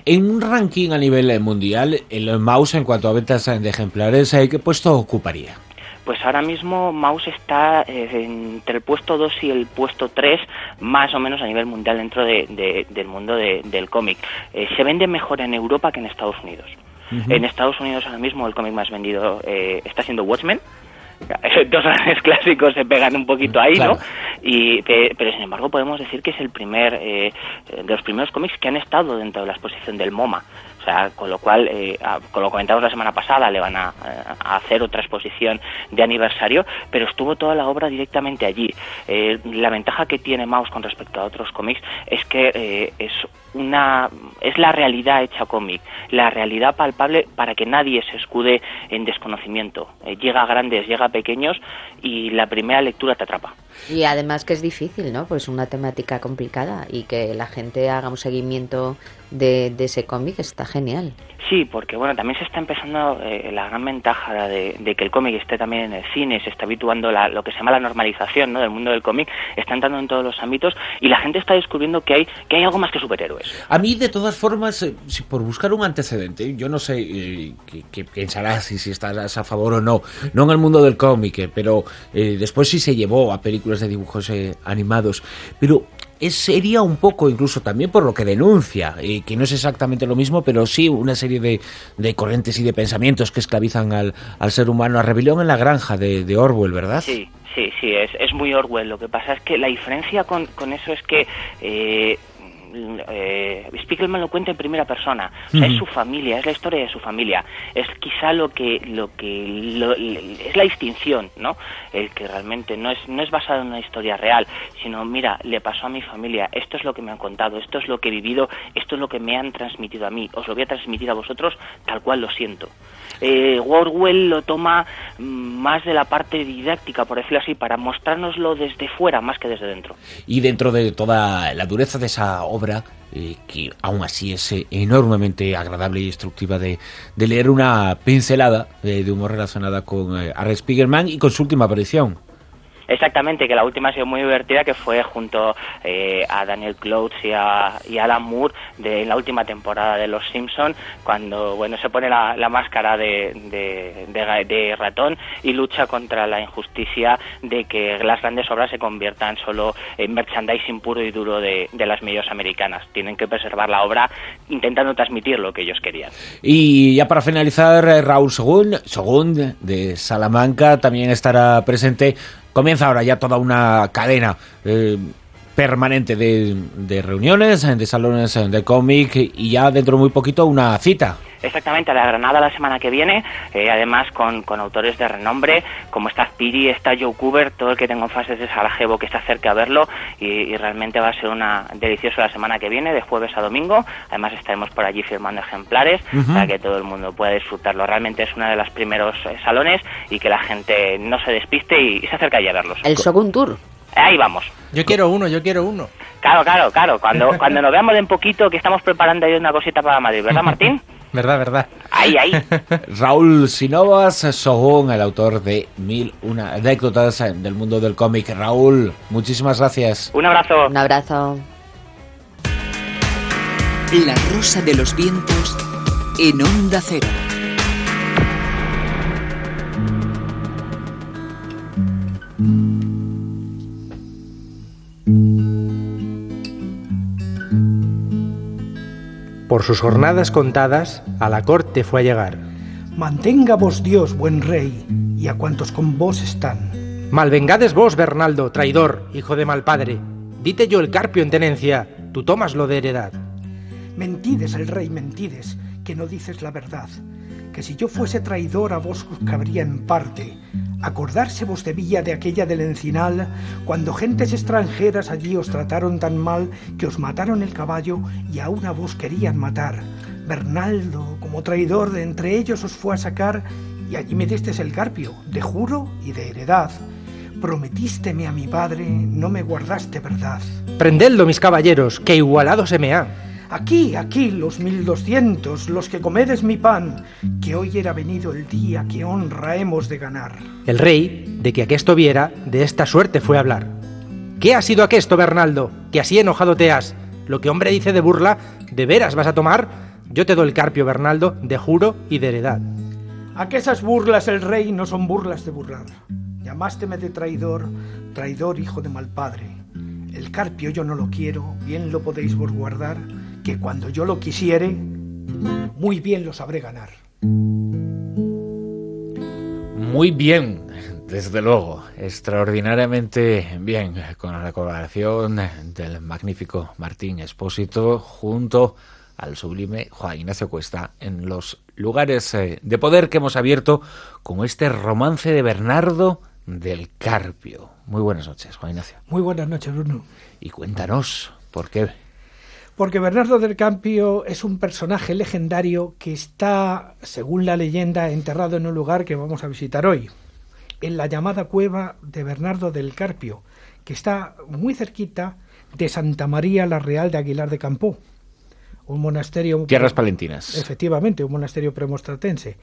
En un ranking a nivel mundial, el mouse en cuanto a ventas de ejemplares, eh, ¿qué puesto ocuparía? Pues ahora mismo Mouse está eh, entre el puesto 2 y el puesto 3, más o menos a nivel mundial dentro de, de, del mundo de, del cómic. Eh, se vende mejor en Europa que en Estados Unidos. Uh -huh. En Estados Unidos ahora mismo el cómic más vendido eh, está siendo Watchmen, <laughs> dos grandes clásicos se pegan un poquito ahí, claro. ¿no? Y, pero sin embargo podemos decir que es el primer eh, de los primeros cómics que han estado dentro de la exposición del MoMA. Con lo cual, eh, con lo la semana pasada, le van a, a, hacer otra exposición de aniversario, pero estuvo toda la obra directamente allí. Eh, la ventaja que tiene Mouse con respecto a otros cómics es que eh, es una es la realidad hecha cómic, la realidad palpable para que nadie se escude en desconocimiento. Eh, llega a grandes, llega a pequeños y la primera lectura te atrapa. Y además que es difícil, ¿no? Pues una temática complicada y que la gente haga un seguimiento de, de ese cómic está genial. Sí, porque bueno, también se está empezando eh, la gran ventaja de, que el cómic esté también en el cine, se está habituando la, lo que se llama la normalización ¿no? del mundo del cómic, está entrando en todos los ámbitos y la gente está descubriendo que hay que hay algo más que superhéroes. A mí, de todas formas, eh, si por buscar un antecedente, yo no sé eh, qué, pensarás y si estás a favor o no, no en el mundo del cómic, eh, pero eh, después sí se llevó a películas de dibujos animados, pero es, sería un poco, incluso también por lo que denuncia, eh, que no es exactamente lo mismo, pero sí una serie de, de corrientes y de pensamientos que esclavizan al, al, ser humano. A Rebelión en la Granja de, de Orwell, ¿verdad? Sí, sí, sí, es, es, muy Orwell. Lo que pasa es que la diferencia con, con eso es que... Eh, eh, Spiegelman lo cuenta en primera persona, o sea, es su familia, es la historia de su familia, es quizá lo que, lo que, lo, es la distinción, ¿no? El que realmente no es, no es basado en una historia real, sino, mira, le pasó a mi familia, esto es lo que me han contado, esto es lo que he vivido, esto es lo que me han transmitido a mí, os lo voy a transmitir a vosotros tal cual lo siento. Eh, Orwell lo toma más de la parte didáctica, por decirlo así, para mostrárnoslo desde fuera más que desde dentro. Y dentro de toda la dureza de esa obra eh, que aún así es eh, enormemente agradable y instructiva de, leer una pincelada eh, de humor relacionada con Art Spiegelman y con su última aparición. Exactamente, que la última ha sido muy divertida, que fue junto eh, a Daniel Clouds y a, Alan Moore de en la última temporada de Los Simpson, cuando bueno se pone la, la máscara de, de, de- de ratón y lucha contra la injusticia de que las grandes obras se conviertan solo en merchandising puro y duro de, de las medios americanas. Tienen que preservar la obra intentando transmitir lo que ellos querían. Y ya para finalizar, eh, Raúl Según, Según de Salamanca también estará presente. Comienza ahora ya toda una cadena eh, permanente de, de reuniones, de salones de cómic y ya dentro de muy poquito una cita. Exactamente, a la Granada la semana que viene, eh, además con, con autores de renombre, como está Piri, está Joe Cooper, todo el que tenga en fases de Sarajevo que está cerca a verlo, y, y realmente va a ser una deliciosa la semana que viene, de jueves a domingo, además estaremos por allí firmando ejemplares, para que todo el mundo pueda disfrutarlo, realmente es uno de los primeros eh, salones y que la gente no se despiste y, y se acerque allí a verlos. El Shogun Tour. Ahí vamos. Yo quiero uno, yo quiero uno. Claro, claro, claro, cuando, <laughs> cuando nos veamos en poquito que estamos preparando ahí una cosita para Madrid, ¿verdad Martín? <laughs> Verdad, verdad. Ahí, ahí. <laughs> Raúl Sinovas, Sogún, el autor de Mil una anécdotas del mundo del cómic. Raúl, muchísimas gracias. Un abrazo. Un abrazo. La rosa de los vientos en onda cero. Por sus jornadas contadas, a la corte fue a llegar. Mantenga vos Dios, buen rey, y a cuantos con vos están. Malvengades vos, Bernaldo, traidor, hijo de mal padre. Dite yo el carpio en tenencia, tú tomas lo de heredad. Mentides el rey, mentides, que no dices la verdad. Que si yo fuese traidor a vos os cabría en parte. Acordarse vos debía de aquella del encinal, cuando gentes extranjeras allí os trataron tan mal que os mataron el caballo y aún a vos querían matar. Bernaldo, como traidor de entre ellos os fue a sacar y allí me distes el carpio, de juro y de heredad. Prometísteme a mi padre, no me guardaste verdad. Prendedlo, mis caballeros, que igualado se me ha. Aquí, aquí, los mil doscientos, los que comedes mi pan, que hoy era venido el día que honra hemos de ganar. El rey, de que aquesto viera, de esta suerte fue a hablar. ¿Qué ha sido aquesto, Bernaldo? Que así enojado te has. Lo que hombre dice de burla, ¿de veras vas a tomar? Yo te doy el carpio, Bernaldo, de juro y de heredad. A que esas burlas el rey no son burlas de burlar. Llamásteme de traidor, traidor hijo de mal padre. El carpio yo no lo quiero, bien lo podéis vos guardar, que cuando yo lo quisiere, muy bien lo sabré ganar. Muy bien, desde luego, extraordinariamente bien, con la colaboración del magnífico Martín Espósito junto al sublime Juan Ignacio Cuesta en los lugares eh, de poder que hemos abierto con este romance de Bernardo del Carpio. Muy buenas noches, Juan Ignacio. Muy buenas noches, Bruno. Y cuéntanos, ¿por qué? Porque Bernardo del Campio es un personaje legendario que está, según la leyenda, enterrado en un lugar que vamos a visitar hoy, en la llamada cueva de Bernardo del Carpio, que está muy cerquita de Santa María la Real de Aguilar de Campó, un monasterio... Tierras palentinas. Efectivamente, un monasterio premostratense,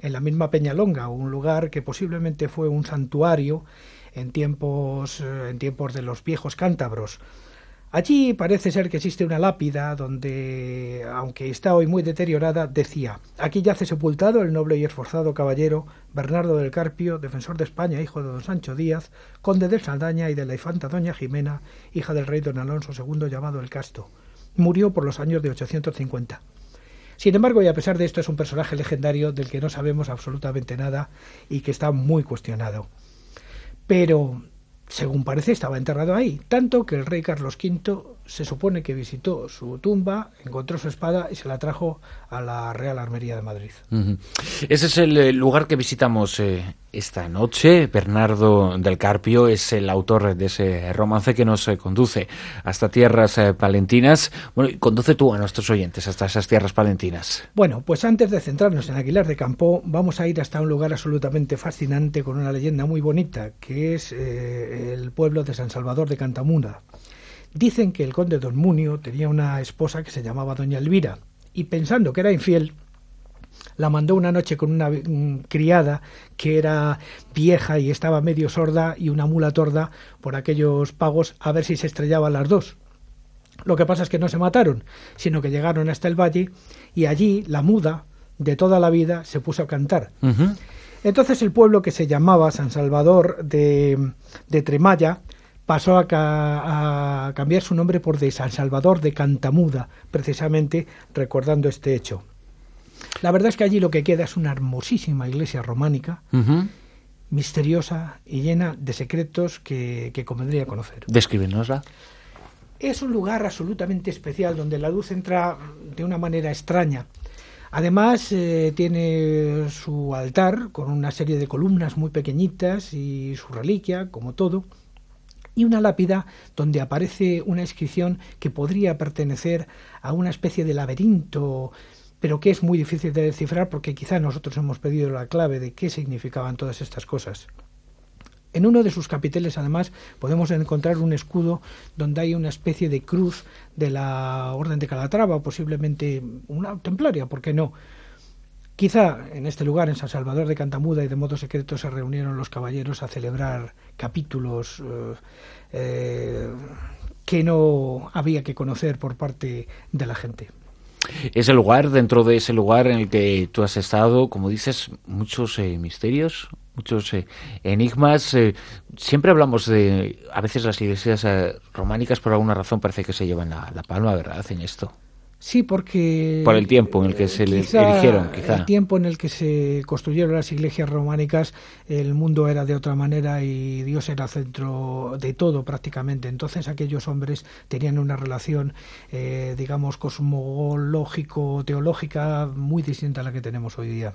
en la misma Peñalonga, un lugar que posiblemente fue un santuario en tiempos, eh, en tiempos de los viejos cántabros. Allí parece ser que existe una lápida donde, aunque está hoy muy deteriorada, decía, aquí yace sepultado el noble y esforzado caballero Bernardo del Carpio, defensor de España, hijo de don Sancho Díaz, conde de Saldaña y de la infanta doña Jimena, hija del rey don Alonso II llamado el Casto. Murió por los años de 850. Sin embargo, y a pesar de esto, es un personaje legendario del que no sabemos absolutamente nada y que está muy cuestionado. Pero según parece, estaba enterrado ahí, tanto que el rey Carlos V se supone que visitó su tumba, encontró su espada y se la trajo a la Real Armería de Madrid. Ese es el lugar que visitamos eh, esta noche. Bernardo del Carpio es el autor de ese romance que nos eh, conduce hasta tierras eh, palentinas. Bueno, y conduce tú a nuestros oyentes hasta esas tierras palentinas. Bueno, pues antes de centrarnos en Aguilar de Campó, vamos a ir hasta un lugar absolutamente fascinante con una leyenda muy bonita, que es el pueblo de San Salvador de Cantamunda. Dicen que el conde Don Munio tenía una esposa que se llamaba Doña Elvira y pensando que era infiel, la mandó una noche con una mm, criada que era vieja y estaba medio sorda y una mula torda por aquellos pagos a ver si se estrellaban las dos. Lo que pasa es que no se mataron, sino que llegaron hasta el valle y allí la muda de toda la vida se puso a cantar. Entonces el pueblo que se llamaba San Salvador de, de Tremaya pasó a, ca- a cambiar su nombre por de San Salvador de Cantamuda, precisamente recordando este hecho. La verdad es que allí lo que queda es una hermosísima iglesia románica, misteriosa y llena de secretos que, que convendría conocer. Descríbenosla. Es un lugar absolutamente especial donde la luz entra de una manera extraña. Además, eh, tiene su altar con una serie de columnas muy pequeñitas y su reliquia, como todo, y una lápida donde aparece una inscripción que podría pertenecer a una especie de laberinto, pero que es muy difícil de descifrar porque quizá nosotros hemos pedido la clave de qué significaban todas estas cosas. En uno de sus capiteles, además, podemos encontrar un escudo donde hay una especie de cruz de la Orden de Calatrava, posiblemente una templaria, ¿por qué no? Quizá en este lugar, en San Salvador de Cantamuda y de modo secreto, se reunieron los caballeros a celebrar capítulos eh, eh, que no había que conocer por parte de la gente. Ese lugar, dentro de ese lugar en el que tú has estado, como dices, muchos eh, misterios, muchos enigmas. siempre hablamos de, a veces las iglesias románicas por alguna razón parece que se llevan la, la palma, ¿verdad? En esto. Sí, porque... Por el tiempo en el que se le quizá erigieron, quizá. El tiempo en el que se construyeron las iglesias románicas, el mundo era de otra manera y Dios era centro de todo prácticamente. Entonces aquellos hombres tenían una relación, eh, digamos, cosmológico-teológica muy distinta a la que tenemos hoy día.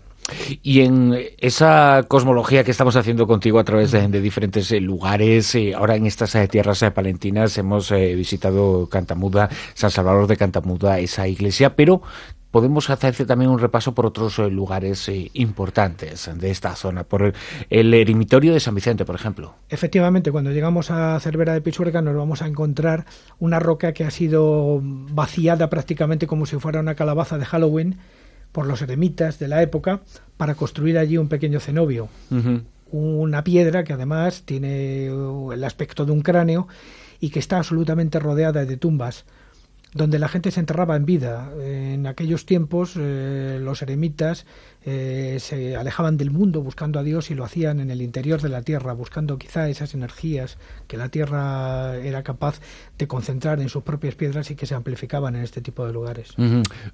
Y en esa cosmología que estamos haciendo contigo a través de, de diferentes eh, lugares, eh, ahora en estas tierras palentinas hemos eh, visitado Cantamuda, San Salvador de Cantamuda, esa iglesia, pero podemos hacer también un repaso por otros eh, lugares eh, importantes de esta zona, por el, el eremitorio de San Vicente, por ejemplo. Efectivamente, cuando llegamos a Cervera de Pisuerga nos vamos a encontrar una roca que ha sido vaciada prácticamente como si fuera una calabaza de Halloween por los eremitas de la época para construir allí un pequeño cenobio. Una piedra que además tiene el aspecto de un cráneo y que está absolutamente rodeada de tumbas donde la gente se enterraba en vida. En aquellos tiempos eh, los eremitas eh, se alejaban del mundo buscando a Dios y lo hacían en el interior de la tierra, buscando quizá esas energías que la tierra era capaz de concentrar en sus propias piedras y que se amplificaban en este tipo de lugares.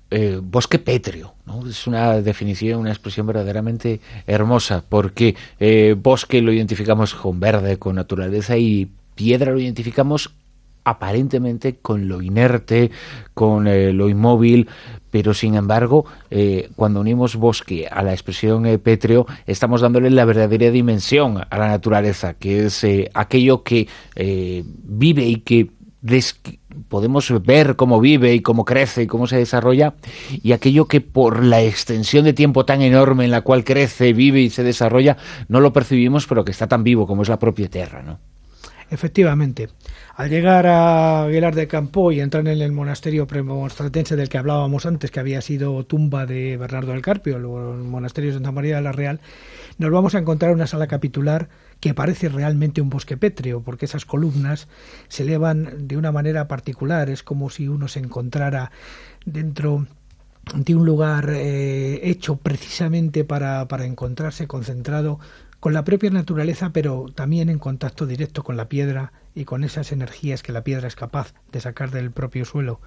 Eh, bosque pétreo, ¿no? Es una definición, una expresión verdaderamente hermosa, porque eh, bosque lo identificamos con verde, con naturaleza, y piedra lo identificamos aparentemente con lo inerte, con eh, lo inmóvil, pero sin embargo, eh, cuando unimos bosque a la expresión eh, pétreo, estamos dándole la verdadera dimensión a la naturaleza, que es eh, aquello que vive y que podemos ver cómo vive y cómo crece y cómo se desarrolla, y aquello que por la extensión de tiempo tan enorme en la cual crece, vive y se desarrolla, no lo percibimos, pero que está tan vivo como es la propia tierra, ¿no? Efectivamente. Al llegar a Aguilar de Campo y entrar en el monasterio premonstratense del que hablábamos antes, que había sido tumba de Bernardo del Carpio, el monasterio de Santa María de la Real, nos vamos a encontrar una sala capitular que parece realmente un bosque pétreo, porque esas columnas se elevan de una manera particular, es como si uno se encontrara dentro de un lugar eh, hecho precisamente para, para encontrarse concentrado con la propia naturaleza, pero también en contacto directo con la piedra y con esas energías que la piedra es capaz de sacar del propio suelo.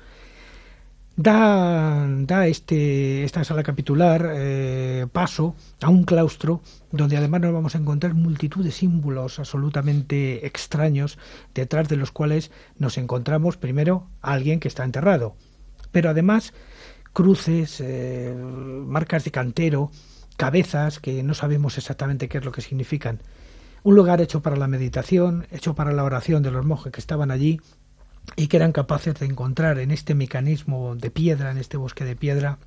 Da, da este, esta sala capitular eh, paso a un claustro donde además nos vamos a encontrar multitud de símbolos absolutamente extraños detrás de los cuales nos encontramos primero a alguien que está enterrado, pero además cruces, eh, marcas de cantero, cabezas que no sabemos exactamente qué es lo que significan. Un lugar hecho para la meditación, hecho para la oración de los monjes que estaban allí y que eran capaces de encontrar en este mecanismo de piedra, en este bosque de piedra,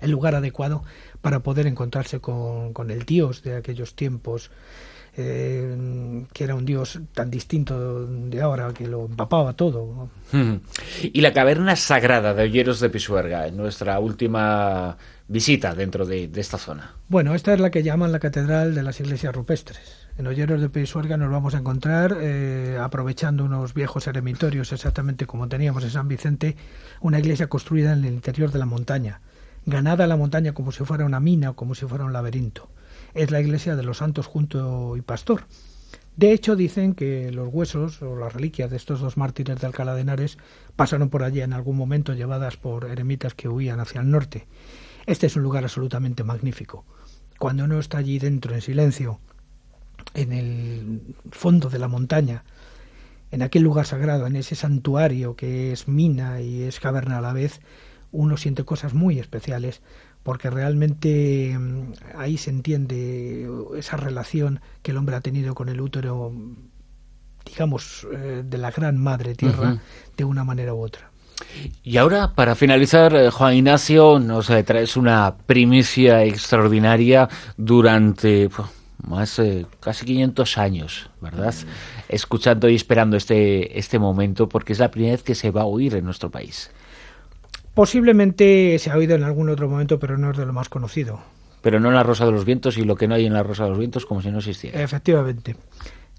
el lugar adecuado para poder encontrarse con, el Dios de aquellos tiempos eh, que era un dios tan distinto de ahora que lo empapaba todo. <laughs> Y la caverna sagrada de Olleros de Pisuerga, en nuestra última visita dentro de, esta zona. Bueno, esta es la que llaman la Catedral de las Iglesias Rupestres. En Olleros de Pisuerga nos vamos a encontrar, eh, aprovechando unos viejos eremitorios, exactamente como teníamos en San Vicente, una iglesia construida en el interior de la montaña, ganada la montaña como si fuera una mina o como si fuera un laberinto. Es la iglesia de los santos Junto y Pastor. De hecho, dicen que los huesos o las reliquias de estos dos mártires de Alcalá de Henares pasaron por allí en algún momento llevadas por eremitas que huían hacia el norte. Este es un lugar absolutamente magnífico. Cuando uno está allí dentro en silencio, en el fondo de la montaña, en aquel lugar sagrado, en ese santuario que es mina y es caverna a la vez, uno siente cosas muy especiales porque realmente mm, ahí se entiende esa relación que el hombre ha tenido con el útero, digamos, eh, de la gran madre tierra, de una manera u otra. Y ahora, para finalizar, eh, Juan Ignacio, nos eh, traes una primicia extraordinaria durante más eh, casi 500 años, ¿verdad? Escuchando y esperando este, este momento, porque es la primera vez que se va a oír en nuestro país. Posiblemente se ha oído en algún otro momento, pero no es de lo más conocido. Pero no en la Rosa de los Vientos y lo que no hay en la Rosa de los Vientos como si no existiera. Efectivamente.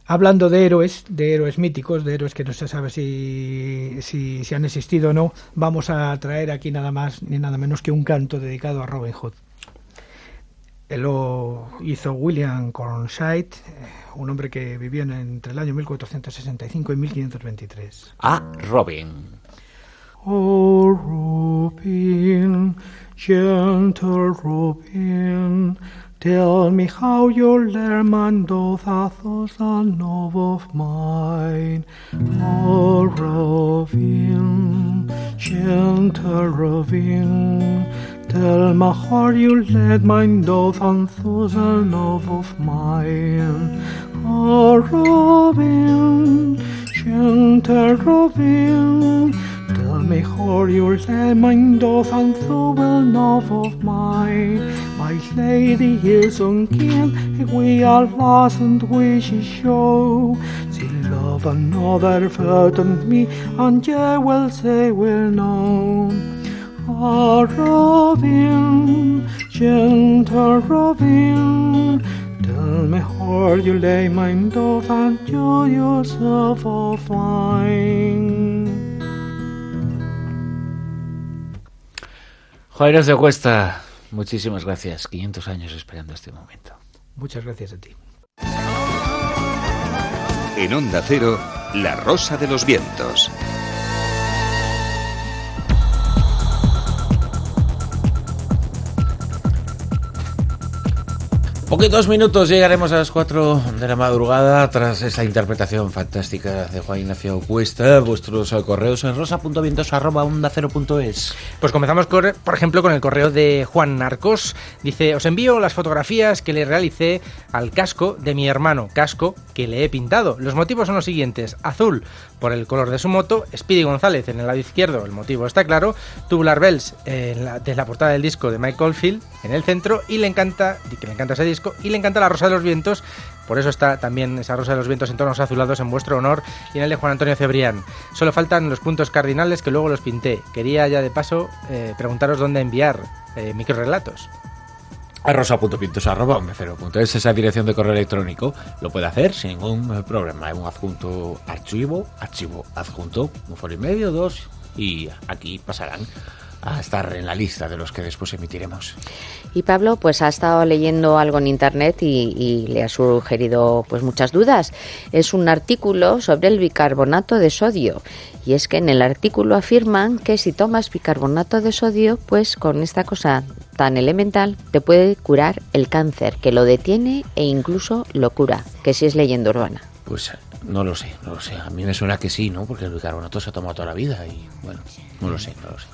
Hablando de héroes, de héroes míticos, de héroes que no se sabe si, si, si han existido o no, vamos a traer aquí nada más ni nada menos que un canto dedicado a Robin Hood. Él lo hizo William Cornside, eh, un hombre que vivió en- entre el año 1465 y 1523. A Robin. Oh, Robin, gentle Robin, Tell me how your learman doth Athos I'll love of mine, or of him, gentle of him. Tell me how you led mine doth Athos I'll love of mine, or of him, gentle of him. Tell me how led my doth thou will love of mine. My lady is unkin, and we are lost and we she show. She love another than me, and ye will say will known. Ah, Robin, gentle Robin, tell me how you lay my dove and you yourself of fine. De Cuesta, muchísimas gracias. 500 años esperando este momento. Muchas gracias a ti. En Onda Cero, La Rosa de los Vientos. Poquitos minutos llegaremos a las 4 de la madrugada tras esa interpretación fantástica de Juan Ignacio Cuesta. Vuestros correos en rosa.vientos.onda0.es. Pues comenzamos, corre- por ejemplo, con el correo de Juan Narcos. Dice, os envío las fotografías que le realicé al casco de mi hermano, casco que le he pintado. Los motivos son los siguientes. Azul, por el color de su moto. Speedy González en el lado izquierdo, el motivo está claro. Tubular Bells, eh, en la, de la portada del disco de Michael Field, en el centro. Y le encanta, que le encanta ese disco, y le encanta la Rosa de los Vientos. Por eso está también esa Rosa de los Vientos en tonos azulados en vuestro honor y en el de Juan Antonio Cebrián. Solo faltan los puntos cardinales que luego los pinté. Quería ya de paso eh, preguntaros dónde enviar eh, microrelatos. A rosa.pintos.onda0.es, esa dirección de correo electrónico. Lo puede hacer sin ningún problema. Es un adjunto archivo, archivo adjunto, un folio y medio, dos, y aquí pasarán a estar en la lista de los que después emitiremos. Y Pablo, pues ha estado leyendo algo en internet y, y le ha sugerido pues muchas dudas. Es un artículo sobre el bicarbonato de sodio. Y es que en el artículo afirman que si tomas bicarbonato de sodio, pues con esta cosa tan elemental te puede curar el cáncer, que lo detiene e incluso lo cura, que si es leyenda urbana. Pues no lo sé, no lo sé. A mí me suena que sí, ¿no? Porque el bicarbonato se ha tomado toda la vida y bueno, no lo sé, no lo sé.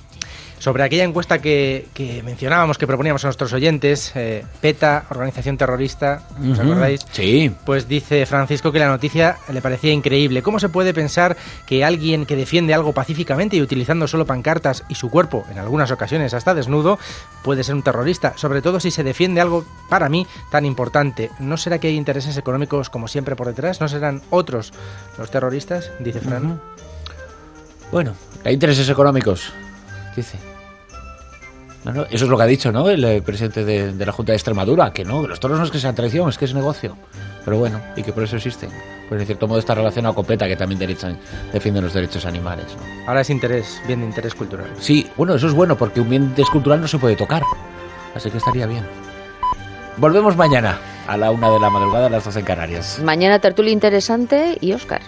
Sobre aquella encuesta que, que mencionábamos, que proponíamos a nuestros oyentes, eh, PETA, organización terrorista, ¿os acordáis? Sí. Pues dice Francisco que la noticia le parecía increíble. ¿Cómo se puede pensar que alguien que defiende algo pacíficamente y utilizando solo pancartas y su cuerpo, en algunas ocasiones hasta desnudo, puede ser un terrorista? Sobre todo si se defiende algo, para mí, tan importante. ¿No será que hay intereses económicos como siempre por detrás? ¿No serán otros los terroristas? Dice Fran. Bueno, hay intereses económicos, dice. Bueno, eso es lo que ha dicho, ¿no? El eh, presidente de, de la Junta de Extremadura, que no, que los toros no es que sean traición, es que es negocio. Pero bueno, y que por eso existen. Pues en cierto modo está relacionado con PETA, que también derecha- defiende los derechos animales. ¿no? Ahora es interés, bien de interés cultural. Sí, bueno, eso es bueno, porque un bien cultural no se puede tocar. Así que estaría bien. Volvemos mañana a la una de la madrugada, a las 12 en Canarias. Mañana tertulia interesante y Oscar.